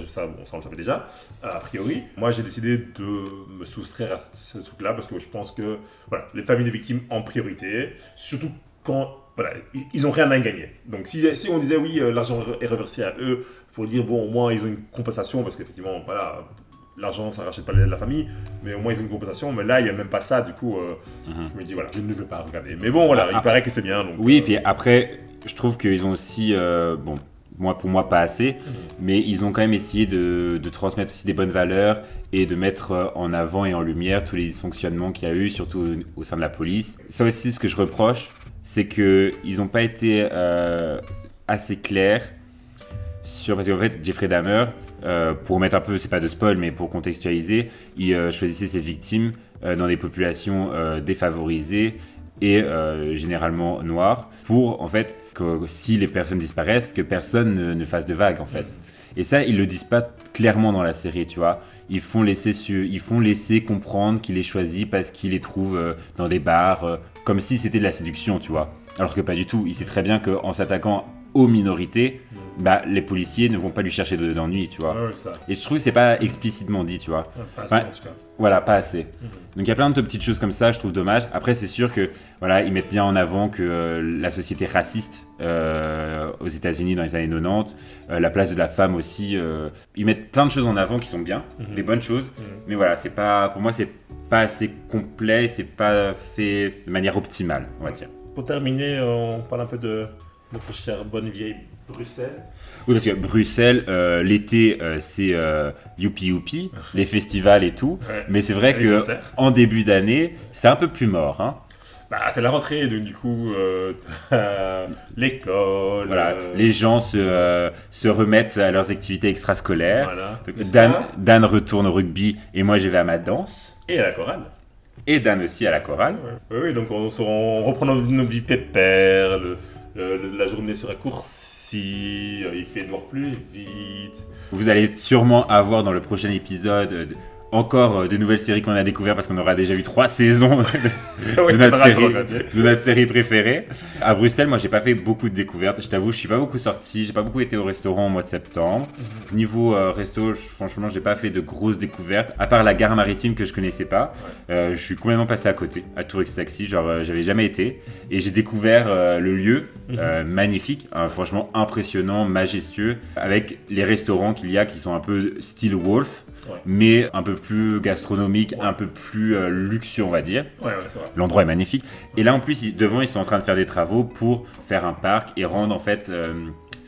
on le savait déjà euh, a priori. Moi j'ai décidé de me soustraire à ce truc-là parce que je pense que voilà, les familles de victimes en priorité, surtout quand voilà, ils, ils ont rien à gagner. Donc si, si on disait oui, euh, l'argent est reversé à eux pour dire bon au moins ils ont une compensation parce qu'effectivement voilà l'argent ça rachète pas la la famille mais au moins ils ont une compensation mais là il y a même pas ça du coup euh, Mhm. je me dis voilà je ne veux pas regarder mais bon voilà il Après- paraît que c'est bien donc Oui, euh, et puis après, je trouve qu'ils ont aussi, euh, bon, moi pour moi pas assez, mais ils ont quand même essayé de, de transmettre aussi des bonnes valeurs et de mettre euh, en avant et en lumière tous les dysfonctionnements qu'il y a eu, surtout au, sein de la police. Ça aussi, ce que je reproche, c'est que ils n'ont pas été euh, assez clairs sur parce qu'en fait Jeffrey Dahmer, euh, pour mettre un peu, c'est pas de spoil, mais pour contextualiser, il euh, choisissait ses victimes dans des populations défavorisées et généralement noires pour en fait que si les personnes disparaissent, que personne ne, ne fasse de vagues en fait. Et ça, ils le disent pas clairement dans la série, tu vois. Ils font laisser, ils font laisser comprendre qu'il est choisi parce qu'il les trouve euh, dans des bars, euh, comme si c'était de la séduction, tu vois. Alors que pas du tout. Il sait très bien qu'en s'attaquant aux minorités, bah, les policiers ne vont pas lui chercher de- d'ennui, tu vois. Ouais, ça. Et je trouve que c'est pas explicitement dit, tu vois. Ouais, pas assez, Ouais. en tout cas. Voilà, pas assez. Donc il y a plein de petites choses comme ça, je trouve dommage. Après, c'est sûr que voilà, ils mettent bien en avant que euh, la société raciste euh, aux États-Unis dans les années 90, euh, la place de la femme aussi. ils mettent plein de choses en avant qui sont bien, Mhm. des bonnes choses. Mhm. Mais voilà, c'est pas, pour moi, c'est pas assez complet, c'est pas fait de manière optimale, on va dire. Pour terminer, on parle un peu de notre chère bonne vieille Bruxelles. Oui, parce que Bruxelles, euh, l'été, euh, c'est euh, youpi youpi, les festivals et tout. Ouais. Mais c'est vrai que concerts. en début d'année, c'est un peu plus mort. Hein. Bah, c'est la rentrée, donc du coup, euh, l'école. Voilà, les gens se, se remettent à leurs activités extrascolaires. Voilà. Donc, Le Dan, Dan retourne au rugby et moi je vais à ma danse. Et à la chorale. Et Dan aussi à la chorale. Oui, donc on, reprend nos, nos vies pépères, le- le- la journée se raccourcit, euh, il fait noir plus vite. Vous allez sûrement avoir dans le prochain épisode euh, encore euh, de nouvelles séries qu'on a découvertes parce qu'on aura déjà eu trois saisons Oui, de, notre série, regardez. de notre série préférée. À Bruxelles, moi j'ai pas fait beaucoup de découvertes. Je t'avoue, je suis pas beaucoup sorti, j'ai pas beaucoup été au restaurant au mois de septembre. Mhm. Niveau euh, resto, je- franchement, j'ai pas fait de grosses découvertes. À part la gare maritime que je connaissais pas, Euh, je suis complètement passé à côté, à Tourix Taxi. Genre, euh, j'avais jamais été. Et j'ai découvert le lieu, euh, magnifique, hein, franchement impressionnant, majestueux, avec les restaurants qu'il y a qui sont un peu style Wolf. Ouais. Mais un peu plus gastronomique, Ouais. un peu plus euh, luxueux, on va dire. Ouais. L'endroit est magnifique. Et là, en plus, ils- devant, ils sont en train de faire des travaux pour faire un parc et rendre, en fait, euh,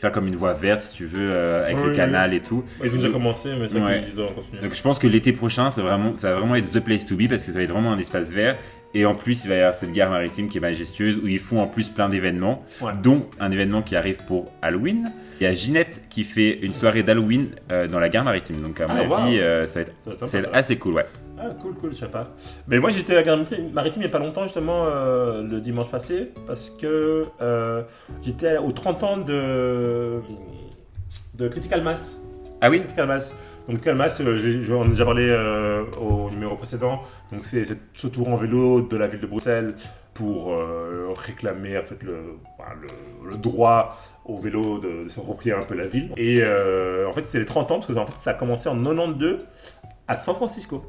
faire comme une voie verte, si tu veux, euh, avec Oui, le oui, canal et tout. Ils ont déjà commencé, mais c'est Ouais. doivent continuer. Donc, je pense que l'été prochain, vraiment, ça va vraiment être the place to be parce que ça va être vraiment un espace vert. Et en plus, il va y avoir cette gare maritime qui est majestueuse où ils font en plus plein d'événements, Ouais. dont un événement qui arrive pour Halloween. Il y a Ginette qui fait une soirée d'Halloween euh, dans la gare maritime. Donc, à mon Ah, avis, wow. euh, ça va être, Ça va être sympa, ça va être ça. assez cool, ouais. Ah, cool, cool, je sais pas. Mais moi, j'étais à la gare maritime maritime il n'y a pas longtemps, justement, euh, le dimanche passé, parce que euh, j'étais aux 30 ans de, de Critical Mass. Ah oui Critical Mass. Donc, Critical Mass, euh, j'en ai déjà parlé au numéro précédent. Donc, c'est ce tour en vélo de la ville de Bruxelles pour réclamer en fait, le, le, droit au vélo de, s'approprier un peu la ville. Et en fait, c'est les 30 ans, parce que fait, ça a commencé en 92 à San Francisco.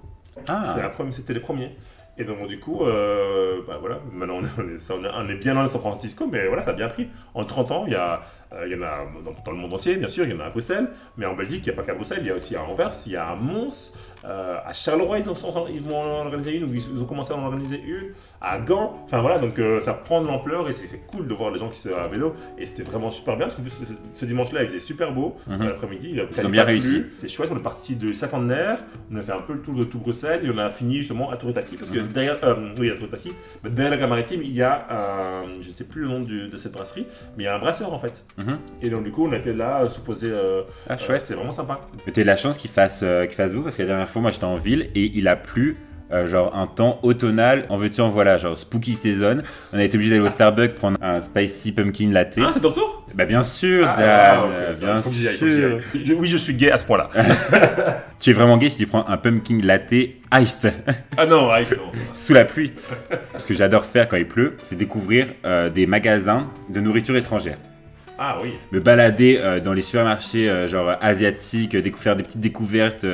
Ah. C'était les premiers. Et donc, du coup, euh, bah voilà, maintenant on est, bien dans San Francisco, mais voilà, ça a bien pris. En 30 ans, il y, a, euh, il y en a dans, dans le monde entier, bien sûr, il y en a à Bruxelles, mais en Belgique, il n'y a pas qu'à Bruxelles, il y a aussi à Anvers, il y a à Mons, euh, à Charleroi, ils, ont, ils vont en organiser une, ou ils, ont commencé à en organiser une, à Gand, enfin voilà, donc euh, ça prend de l'ampleur et c'est cool de voir les gens qui sont à vélo, et c'était vraiment super bien, parce qu'en plus, ce, ce dimanche-là, il faisait super beau, Mhm. l'après-midi, il a Ils ont bien réussi. C'était chouette, on est parti de Saint-Anne-Naire, on a fait un peu le tour de tout Bruxelles et on a fini justement à Tour Taxi parce que Mhm. derrière, euh, oui, à Tour Taxi, mais derrière la gare maritime, il y a un, je ne sais plus le nom du- de cette brasserie, mais il y a un brasseur en fait. Mhm. Et donc du coup, on était là, supposé. Ah, chouette. c'est vraiment sympa. Mais t'as eu de la chance qu'il fasse, qu'il fasse beau parce que la dernière fois, moi j'étais en ville et il a plu. euh, genre un temps automnal, en veux-tu en voilà, genre spooky season. On a été obligé d'aller au Starbucks prendre un spicy pumpkin latte. Ah, c'est de retour? Bah bien sûr, Ah, Dan, ah, euh, bien sûr. Je- oui, je suis gay à ce point-là. Tu es vraiment gay si tu prends un pumpkin latte iced ah non, ah, non. sous la pluie. Ce que j'adore faire quand il pleut, c'est découvrir euh, des magasins de nourriture étrangère. Ah oui. me balader euh, dans les supermarchés genre asiatiques, décou- faire des petites découvertes,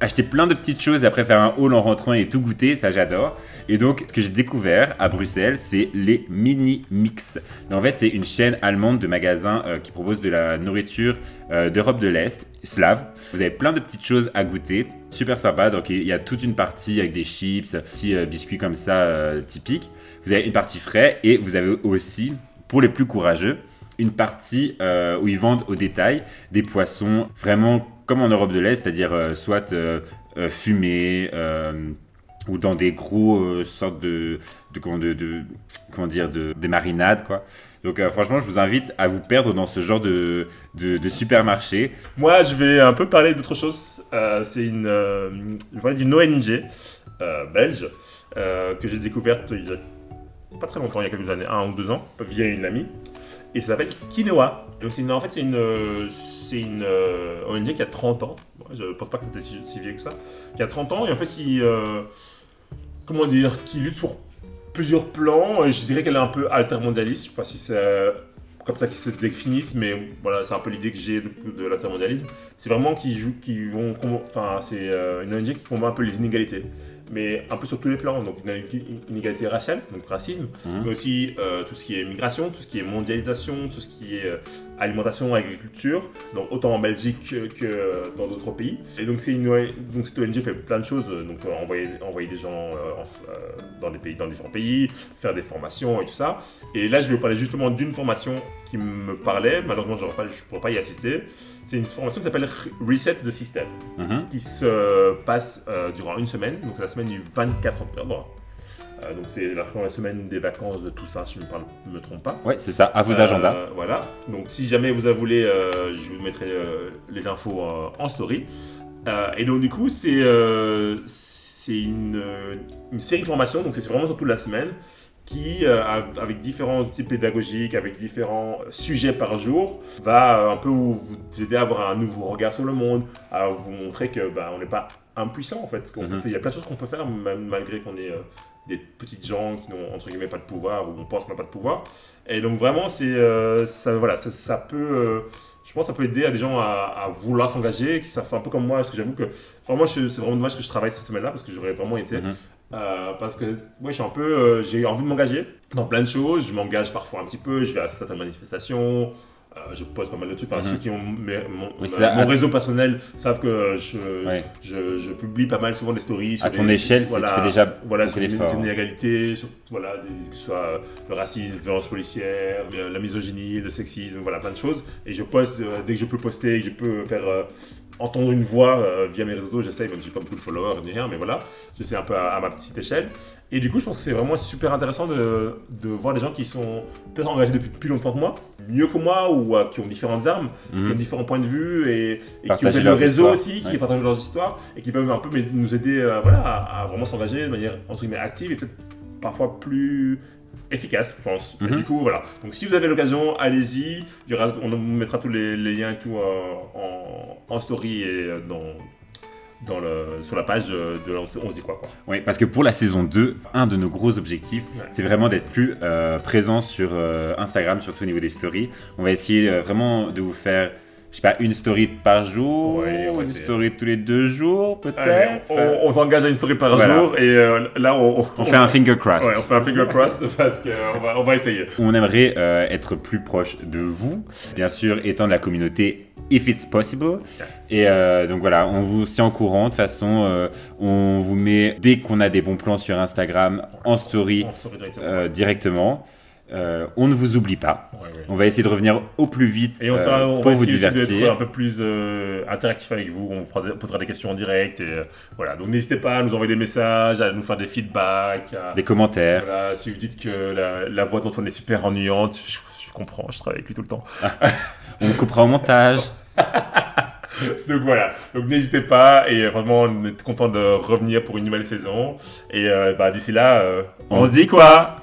acheter plein de petites choses et après faire un haul en rentrant et tout goûter, ça j'adore. Et donc ce que j'ai découvert à Bruxelles, c'est les mini mix. Donc, en fait, c'est une chaîne allemande de magasins euh, qui propose de la nourriture euh, d'Europe de l'Est, slave. Vous avez plein de petites choses à goûter, super sympa. Donc il y a toute une partie avec des chips, petits euh, biscuits comme ça typiques. Vous avez une partie frais et vous avez aussi, pour les plus courageux, une partie où ils vendent au détail des poissons vraiment comme en Europe de l'Est, c'est-à-dire euh, soit euh, euh, fumés euh, ou dans des gros sortes de, comment, dire de, des marinades quoi. Donc franchement, je vous invite à vous perdre dans ce genre de, supermarché. Moi, je vais un peu parler d'autre chose. C'est une, euh, d'une ONG belge que j'ai découverte il y a pas très longtemps, il y a quelques années, un ou deux ans, via une amie. Et ça s'appelle Quinoa. Donc en fait, c'est une, euh, c'est une euh, ONG qui a 30 ans. Je pense pas que c'était si, si vieux que ça. Qui a 30 ans et en fait qui, euh, comment dire, qui lutte pour plusieurs plans. Je dirais qu'elle est un peu altermondialiste. Je sais pas si c'est comme ça qu'ils se définissent, mais voilà, c'est un peu l'idée que j'ai de, de l'intermondialisme. C'est vraiment qu'ils jouent, qu'ils vont, enfin, c'est euh, une ONG qui combat un peu les inégalités, mais un peu sur tous les plans. Donc, une inégalité raciale, donc racisme, Mhm. mais aussi euh, tout ce qui est migration, tout ce qui est mondialisation, tout ce qui est euh, alimentation, agriculture, donc autant en Belgique que, dans d'autres pays. Et donc, c'est une, donc cette ONG fait plein de choses, euh, donc envoyer, envoyer des gens en- dans des pays, dans différents pays, faire des formations et tout ça. Et là, je vais vous parler justement d'une formation qui me parlait. Malheureusement, je ne pourrais pas y assister. C'est une formation qui s'appelle Reset de système, Mhm. qui se passe euh, durant une semaine. Donc, c'est la semaine du 24 octobre. Euh, donc, c'est la, la semaine des vacances de Toussaint, si je ne me, me trompe pas. Ouais, c'est ça, à vos Euh, agendas. Voilà. Donc, si jamais vous en voulez, je vous mettrai les infos en story. Et donc, du coup, c'est c'est une, une série de formations. Donc, c'est vraiment sur toute la semaine qui, euh, av- avec différents outils pédagogiques, avec différents euh, sujets par jour, va euh, un peu vous, aider à avoir un nouveau regard sur le monde, à vous montrer que bah, on n'est pas impuissant en fait. qu'on Mhm. Il y a plein de choses qu'on peut faire, même malgré qu'on est des petites gens qui n'ont entre guillemets pas de pouvoir ou on pense qu'on n'a pas de pouvoir. Et donc vraiment, c'est euh, ça, voilà, ça, ça peut, euh, je pense, que ça peut aider à des gens à, à vouloir s'engager, qui ça fait un peu comme moi, parce que j'avoue que, enfin moi, c'est vraiment dommage que je travaille cette semaine-là parce que j'aurais vraiment été. Mhm. Euh, parce que je suis un peu euh, j'ai envie de m'engager dans plein de choses. Je m'engage parfois un petit peu je vais à certaines manifestations euh, je poste pas mal de trucs. Enfin, Mhm. ceux qui ont mes- mon, Oui, ma- c'est à- mon réseau personnel savent que je, Ouais. je, je publie pas mal souvent des stories sur À ton des- échelle, c'est- tu fais déjà voilà, sur les inégalités sur, voilà, des- que ce soit le racisme, la violence policière, la misogynie, le sexisme, voilà plein de choses. Et je poste dès que je peux poster, que je peux faire entendre une voix euh, via mes réseaux sociaux, j'essaye, même si j'ai pas beaucoup de followers ni rien, mais voilà, j'essaie un peu à, à ma petite échelle. Et du coup, je pense que c'est vraiment super intéressant de, de voir des gens qui sont peut-être engagés depuis plus longtemps que moi, mieux que moi, ou euh, qui ont différentes armes, qui ont Mhm. différents points de vue, et, et qui ont le réseau aussi, qui partagent leurs histoires, et qui peuvent un peu mais, nous aider euh, voilà, à, à vraiment s'engager de manière entre guillemets active et peut-être parfois plus efficace, je pense. Et Mhm. du coup, voilà. Donc, si vous avez l'occasion, allez-y. On vous mettra tous les, les liens et tout euh, en, en story et euh, dans, dans le, sur la page de On se on se dit quoi. quoi. Oui, parce que pour la saison 2, un de nos gros objectifs, Ouais. c'est vraiment d'être plus euh, présent sur euh, Instagram, surtout au niveau des stories. On va essayer euh, vraiment de vous faire, je sais pas, une story par jour, Ouais, une story tous les deux jours, peut-être. on, on s'engage à une story par Voilà. jour et euh, là, on, On fait un finger. Ouais, on fait un finger cross parce qu'on va, on va essayer. On aimerait euh, être plus proche de vous, bien sûr, étant de la communauté if it's possible. Et euh, donc voilà, on vous tient au courant. De toute façon, euh, on vous met dès qu'on a des bons plans sur Instagram en story En story directement. euh, directement. Euh, on ne vous oublie pas. Ouais, ouais. On va essayer de revenir au plus vite Et on, euh, sera, on pour va vous essayer aussi d'être divertir. un peu plus euh, interactif avec vous. On posera des questions en direct. Et, euh, voilà. Donc n'hésitez pas à nous envoyer des messages, à nous faire des feedbacks. à- Des commentaires. Voilà, si vous dites que la, la voix dont on est super ennuyante, je, je comprends, je travaille avec lui tout le temps. On coupera au montage. Donc voilà, donc n'hésitez pas et euh, vraiment on est content de revenir pour une nouvelle saison. Et euh, bah, d'ici là, euh, on se dit quoi?